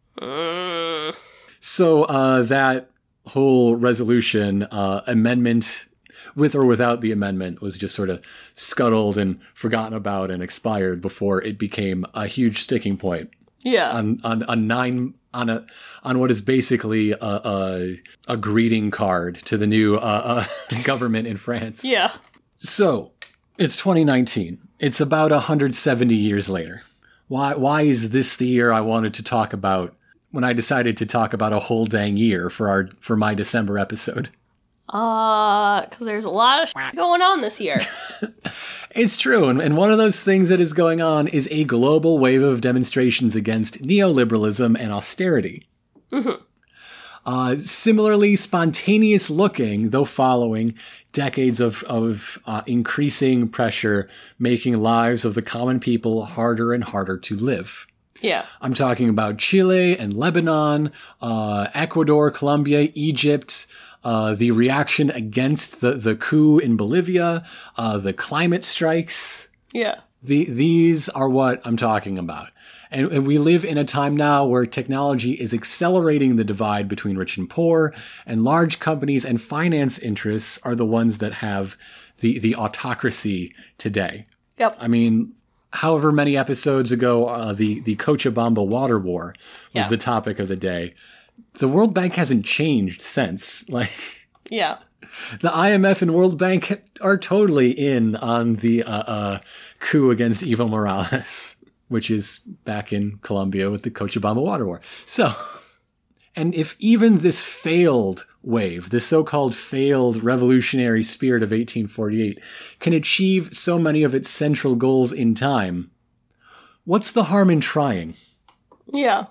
So uh, that whole resolution uh, amendment, with or without the amendment, was just sort of scuttled and forgotten about and expired before it became a huge sticking point Yeah. on on a nine on a on what is basically a a, a greeting card to the new uh, uh, government in France. yeah. So it's 2019. It's about 170 years later. Why why is this the year I wanted to talk about when I decided to talk about a whole dang year for our for my December episode? Uh, because there's a lot of sh- going on this year. It's true, and, and one of those things that is going on is a global wave of demonstrations against neoliberalism and austerity. Uh, similarly spontaneous looking, though following decades of, of uh, increasing pressure, making lives of the common people harder and harder to live. yeah. I'm talking about Chile and Lebanon, uh, Ecuador, Colombia, Egypt, uh, the reaction against the, the coup in Bolivia, uh, the climate strikes. Yeah. The, these are what I'm talking about. And, and we live in a time now where technology is accelerating the divide between rich and poor, and large companies and finance interests are the ones that have the, the autocracy today. Yep. I mean, however many episodes ago, uh, the the Cochabamba water war was Yeah. the topic of the day. The World Bank hasn't changed since. Like Yeah. the IMF and World Bank are totally in on the uh, uh, coup against Evo Morales, which is back in Colombia with the Cochabamba water war. So. And if even this failed wave, this so-called failed revolutionary spirit of 1848, can achieve so many of its central goals in time, what's the harm in trying? Yeah.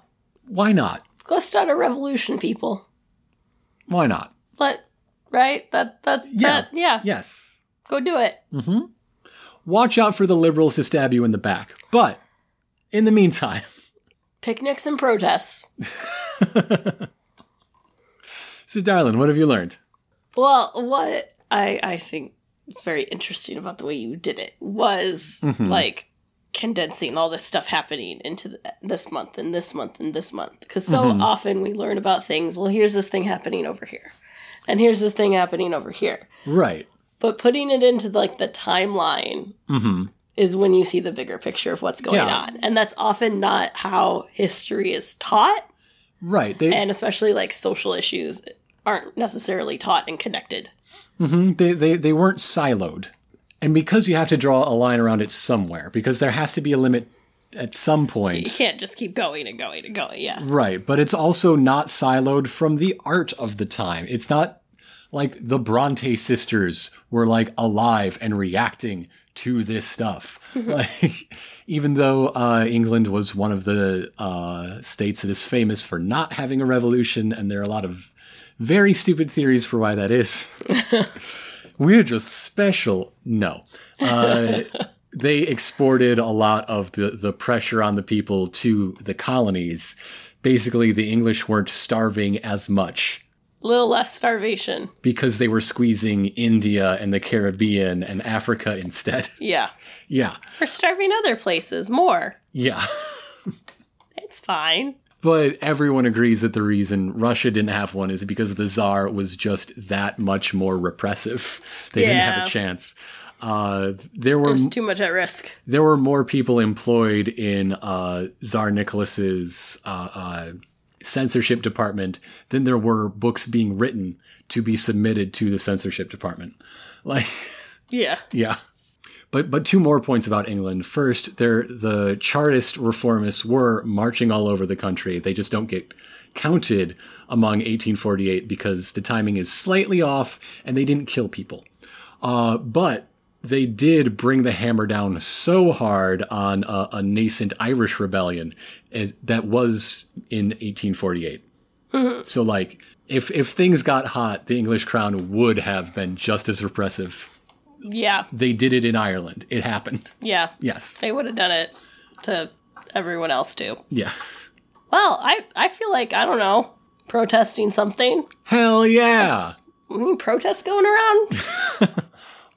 Why not? Go start a revolution, people. Why not? Let right? That that's Yeah. that yeah. Yes. Go do it. Mm-hmm. Watch out for the liberals to stab you in the back. But in the meantime, Picnics and protests. so darling, what have you learned? Well, what I I think is very interesting about the way you did it was mm-hmm. like condensing all this stuff happening into the, this month and this month and this month because so mm-hmm. often we learn about things. Well, here's this thing happening over here, and here's this thing happening over here. Right. But putting it into like the timeline mm-hmm. is when you see the bigger picture of what's going Yeah. on, and that's often not how history is taught, Right. They, and especially like social issues aren't necessarily taught and connected. Mm-hmm. they, they, they weren't siloed. And because you have to draw a line around it somewhere, because there has to be a limit at some point. You can't just keep going and going and going. Yeah. Right. But it's also not siloed from the art of the time. It's not like the Bronte sisters were like alive and reacting to this stuff. like, even though uh, England was one of the uh, states that is famous for not having a revolution, and there are a lot of very stupid theories for why that is. We're just special. No. Uh, they exported a lot of the, the pressure on the people to the colonies. Basically, the English weren't starving as much A little less starvation. because they were squeezing India and the Caribbean and Africa instead. Yeah. yeah. We're starving other places more. Yeah. It's fine. But everyone agrees that the reason Russia didn't have one is because the Tsar was just that much more repressive. They didn't have a chance. Uh, there were There's too much at risk. there were more people employed in uh, Tsar Nicholas's uh, uh, censorship department than there were books being written to be submitted to the censorship department. Like, Yeah. yeah. But but two more points about England. First, they're, the Chartist reformists were marching all over the country. They just don't get counted among 1848 because the timing is slightly off and they didn't kill people. Uh, but they did bring the hammer down so hard on a, a nascent Irish rebellion as, that was in 1848. So like if if things got hot, the English crown would have been just as repressive. Yeah. They did it in Ireland. It happened. Yeah. Yes. They would have done it to everyone else too. Yeah. Well, I I feel like I don't know protesting something. Hell yeah. Any protests going around?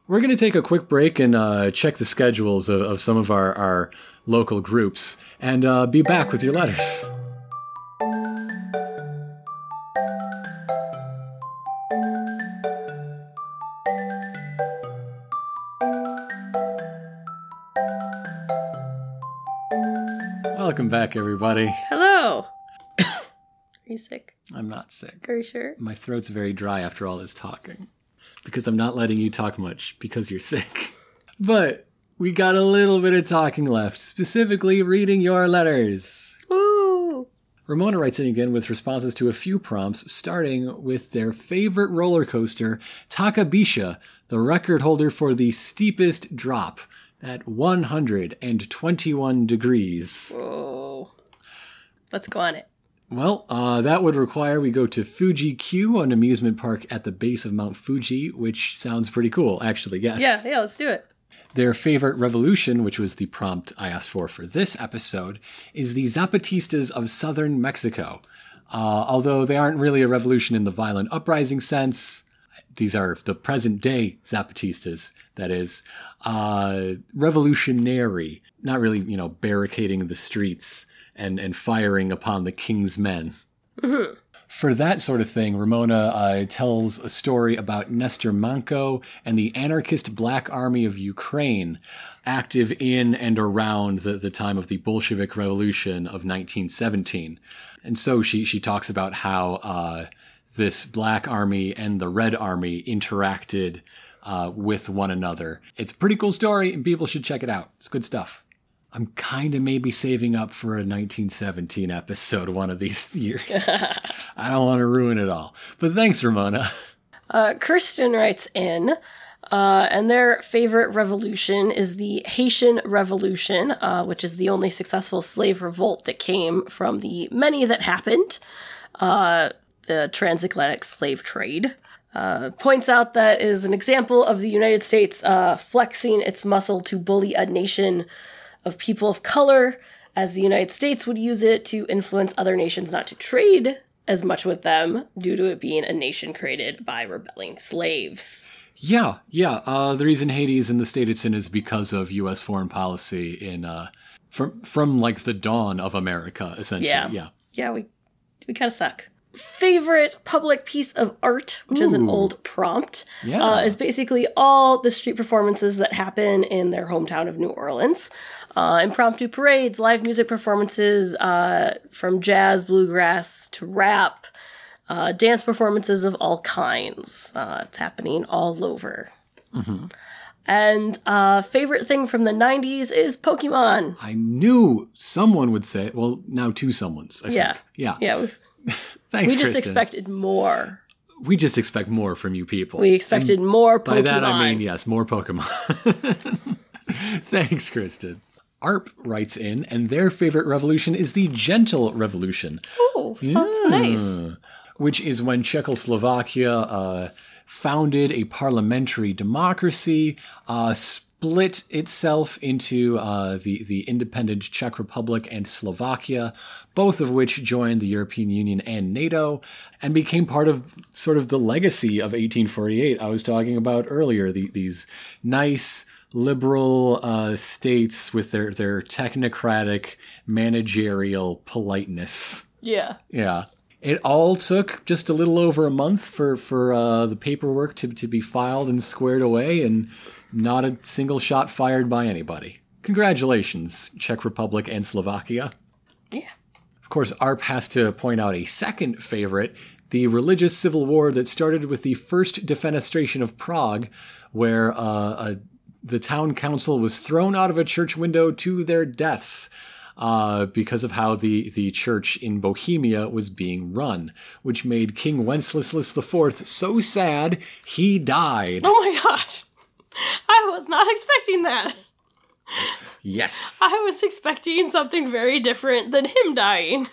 We're going to take a quick break and uh, check the schedules of, of some of our, our local groups and uh, be back with your letters. Back, everybody. Hello. Are you sick? I'm not sick. Are you sure? My throat's very dry after all this talking. Because I'm not letting you talk much because you're sick. But we got a little bit of talking left, specifically reading your letters. Woo! Ramona writes in again with responses to a few prompts, starting with their favorite roller coaster, Takabisha, the record holder for the steepest drop at 121 degrees. Whoa. Let's go on it. Well, uh, that would require we go to Fuji Q, an amusement park at the base of Mount Fuji, which sounds pretty cool, actually, yes. Yeah, yeah, let's do it. Their favorite revolution, which was the prompt I asked for for this episode, is the Zapatistas of southern Mexico. Uh, although they aren't really a revolution in the violent uprising sense, these are the present day Zapatistas, that is, uh, revolutionary, not really, you know, barricading the streets and, and firing upon the king's men. For that sort of thing, Ramona uh, tells a story about Nestor Makhno and the anarchist Black Army of Ukraine, active in and around the, the time of the Bolshevik Revolution of 1917. And so she, she talks about how uh, this Black Army and the Red Army interacted uh, with one another. It's a pretty cool story, and people should check it out. It's good stuff. I'm kind of maybe saving up for a 1917 episode one of these years. I don't want to ruin it all. But thanks, Ramona. Uh, Kirsten writes in, uh, and their favorite revolution is the Haitian Revolution, uh, which is the only successful slave revolt that came from the many that happened, uh, the transatlantic slave trade. Uh, points out that is an example of the United States uh, flexing its muscle to bully a nation of people of color, as the United States would use it to influence other nations not to trade as much with them due to it being a nation created by rebelling slaves. Yeah, yeah. Uh, the reason Haiti is in the state it's in is because of U.S. foreign policy in uh, from from like the dawn of America, essentially. Yeah. yeah. Yeah, we we kind of suck. Favorite public piece of art, which is an old prompt, Yeah. uh, is basically all the street performances that happen in their hometown of New Orleans. Uh, impromptu parades, live music performances, uh, from jazz, bluegrass to rap, uh, dance performances of all kinds. Uh, it's happening all over. And uh, favorite thing from the 90s is Pokemon. I knew someone would say. Well, now two someones. I Yeah. Think. Yeah. Yeah, Thanks, we just Kristen. expected more. We just expect more from you people. We expected more Pokemon. By that I mean, yes, more Pokemon. Thanks, Kristen. ARP writes in, and their favorite revolution is the Gentle Revolution, Oh, sounds nice. Which is when Czechoslovakia uh, founded a parliamentary democracy, uh, split itself into uh, the, the independent Czech Republic and Slovakia, both of which joined the European Union and NATO, and became part of sort of the legacy of 1848 I was talking about earlier. The, these nice, liberal uh, states with their, their technocratic managerial politeness. Yeah. Yeah. It all took just a little over a month for for uh, the paperwork to to be filed and squared away, and not a single shot fired by anybody. Congratulations, Czech Republic and Slovakia. Yeah. Of course, ARP has to point out a second favorite the religious civil war that started with the first defenestration of Prague, where uh, a, the town council was thrown out of a church window to their deaths. Uh, because of how the, the church in Bohemia was being run, which made King Wenceslas IV so sad he died. Oh my gosh. I was not expecting that. Yes. I was expecting something very different than him dying.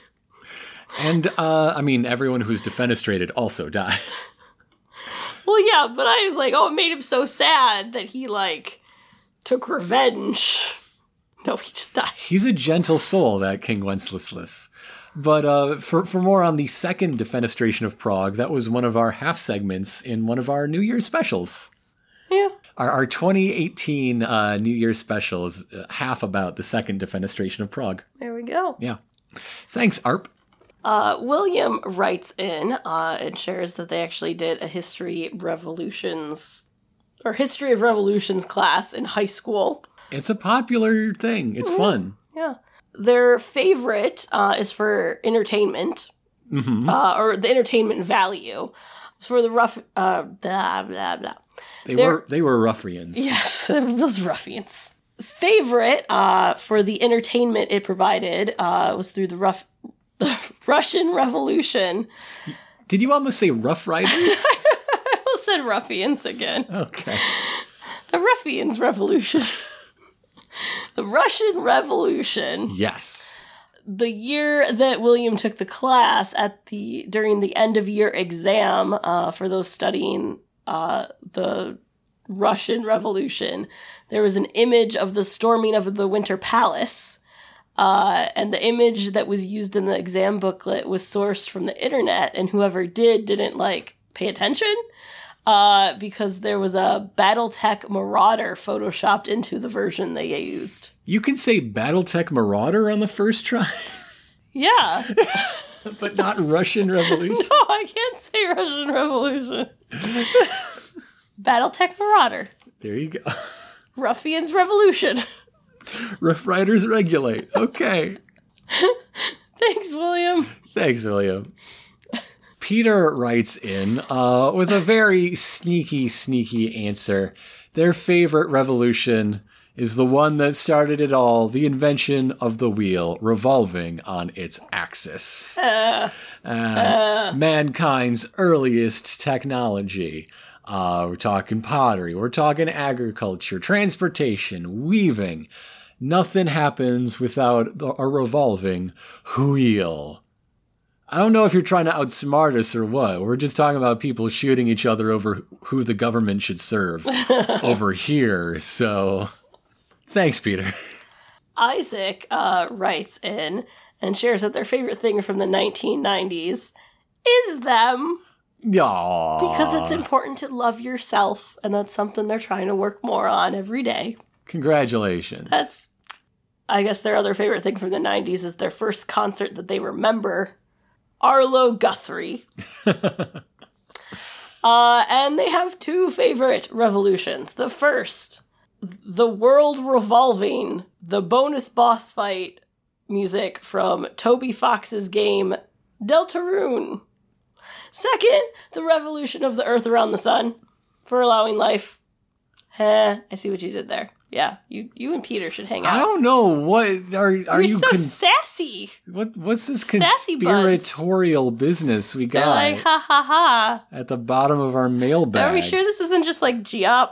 And uh, I mean, everyone who's defenestrated also died. Well, yeah, but I was like, oh, it made him so sad that he like took revenge. No, he just died. He's a gentle soul, that King Wenceslas. But uh, for for more on the second defenestration of Prague, that was one of our half segments in one of our New Year's specials. Our, our 2018 uh, New Year's special is uh, half about the second defenestration of Prague. There we go. Yeah. Thanks, ARP. Uh, William writes in uh, and shares that they actually did a history revolutions or history of revolutions class in high school. It's a popular thing. It's fun. Yeah. Their favorite uh, is for entertainment, uh, or the entertainment value. For the rough, uh, blah, blah, blah. They They're- were they were ruffians. Yes, those ruffians. His favorite uh, for the entertainment it provided uh, was through the rough, the Russian Revolution. Did you almost say Rough Riders? I almost said ruffians again. okay. The ruffians revolution. the Russian Revolution. Yes. The year that William took the class at the during the end of year exam uh, for those studying uh, the Russian Revolution, there was an image of the storming of the Winter Palace. Uh, and the image that was used in the exam booklet was sourced from the internet, and whoever did didn't like pay attention uh, because there was a BattleTech Marauder photoshopped into the version they used. You can say BattleTech Marauder on the first try, Yeah. but not Russian Revolution. No, I can't say Russian Revolution. Battletech Marauder. There you go. Ruffians Revolution. Rough Riders regulate. Okay. Thanks, William. Thanks, William. Peter writes in uh, with a very sneaky, sneaky answer. Their favorite revolution is the one that started it all the invention of the wheel revolving on its axis. Uh, mankind's earliest technology. Uh, we're talking pottery, we're talking agriculture, transportation, weaving. Nothing happens without a revolving wheel. I don't know if you're trying to outsmart us or what. We're just talking about people shooting each other over who the government should serve over here. So, thanks, Peter. Isaac uh, writes in and shares that their favorite thing from the 1990s is them Aww. because it's important to love yourself, and that's something they're trying to work more on every day. Congratulations. That's, I guess, their other favorite thing from the 90s is their first concert that they remember Arlo Guthrie. uh, and they have two favorite revolutions. The first, the world revolving, the bonus boss fight music from Toby Fox's game Deltarune. Second, the revolution of the earth around the sun for allowing life. Heh, I see what you did there. Yeah, you you and Peter should hang out. I don't know what are are You're you so con- sassy. what what's this Sassy buds. conspiratorial business we They're got like, ha ha ha. at the bottom of our mailbag? Are we sure this isn't just like Giop,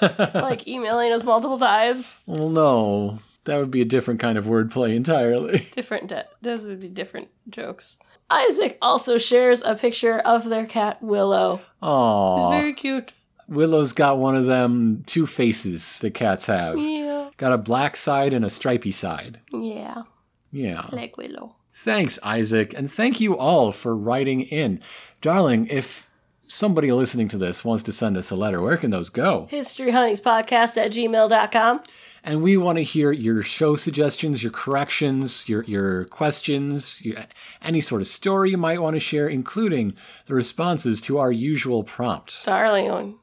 like emailing us multiple times? well, no, that would be a different kind of wordplay entirely. Different, de- those would be different jokes. Isaac also shares a picture of their cat Willow. It's Aww, very cute. Willow's got one of them two faces that cats have. Yeah, Got a black side and a stripy side. yeah, Yeah. Like Willow. Thanks, Isaac, and thank you all for writing in. Darling, if somebody listening to this wants to send us a letter, where can those go? HistoryHoneyspodcast at gmail.com. And we want to hear your show suggestions, your corrections, your your questions, your, any sort of story you might want to share, including the responses to our usual prompt. Darling,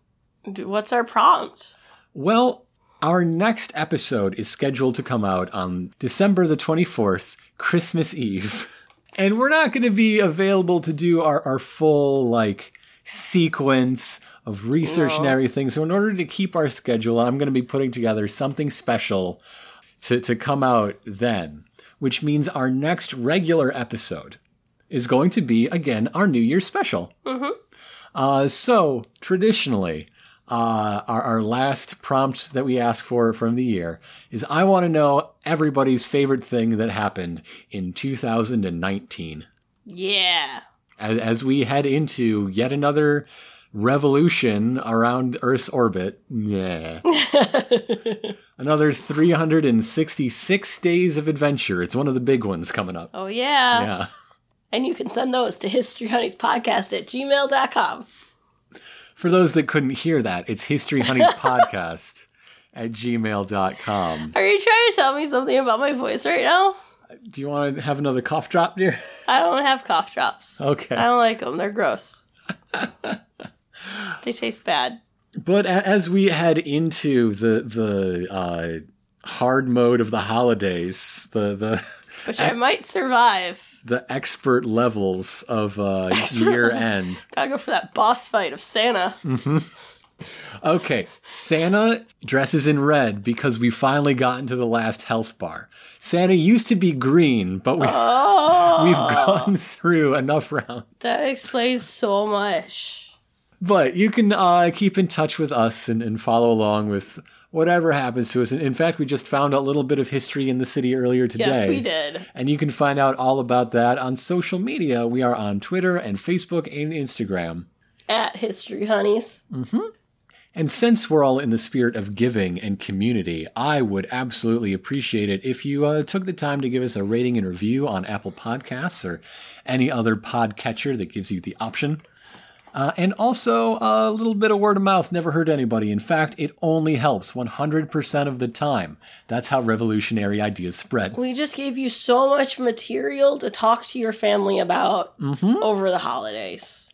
what's our prompt? Well, our next episode is scheduled to come out on December the 24th, Christmas Eve. And we're not going to be available to do our, our full, like, sequence of research and everything. So, in order to keep our schedule, I'm going to be putting together something special to, to come out then, which means our next regular episode is going to be, again, our New Year's special. Uh, so traditionally, uh, our, our last prompt that we ask for from the year is I want to know everybody's favorite thing that happened in 2019. Yeah. As, as we head into yet another revolution around Earth's orbit. Yeah. Another 366 days of adventure. It's one of the big ones coming up. oh, yeah. Yeah. And you can send those to historyhoneyspodcast at gmail.com. For those that couldn't hear that, it's History Honey's podcast at gmail.com. Are you trying to tell me something about my voice right now? Do you want to have another cough drop, dear? I don't have cough drops. Okay. I don't like them. They're gross. they taste bad. But as we head into the the uh, hard mode of the holidays, the the Which I might survive. the expert levels of uh, year end. Gotta go for that boss fight of Santa. Okay, Santa dresses in red because we finally got into the last health bar. Santa used to be green, but we, Oh, we've gone through enough rounds. that explains so much. But you can uh, keep in touch with us and, and follow along with whatever happens to us. And in fact, we just found a little bit of history in the city earlier today. Yes, we did. And you can find out all about that on social media. We are on Twitter and Facebook and Instagram. At History Honeys. And since we're all in the spirit of giving and community, I would absolutely appreciate it if you uh, took the time to give us a rating and review on Apple Podcasts or any other podcatcher that gives you the option. Uh, and also, a little bit of word of mouth never hurt anybody. In fact, it only helps 100% of the time. That's how revolutionary ideas spread. We just gave you so much material to talk to your family about over the holidays.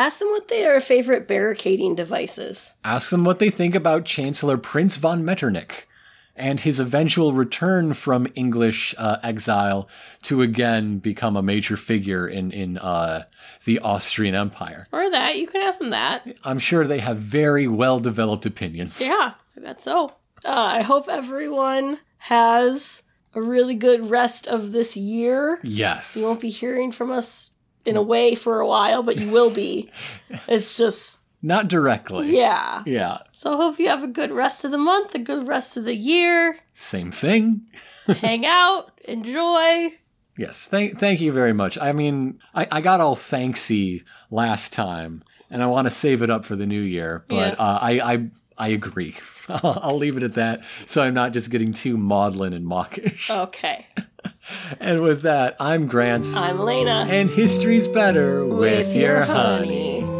Ask them what their favorite barricading device is. Ask them what they think about Chancellor Prince von Metternich and his eventual return from English uh, exile to again become a major figure in in uh, the Austrian Empire. Or that. You can ask them that. I'm sure they have very well developed opinions. Yeah, I bet so. Uh, I hope everyone has a really good rest of this year. Yes. You won't be hearing from us in a way for a while, but you will be. it's just, Not directly. yeah. Yeah. So I hope you have a good rest of the month, a good rest of the year. Same thing. Hang out, enjoy. Yes. Thank thank you very much. I mean, I, I got all thanksy last time, and I want to save it up for the new year. But Yeah. uh, I I I agree. I'll leave it at that, so I'm not just getting too maudlin and mawkish. Okay. And with that, I'm Grant, I'm Lena. and history's better with, your honey.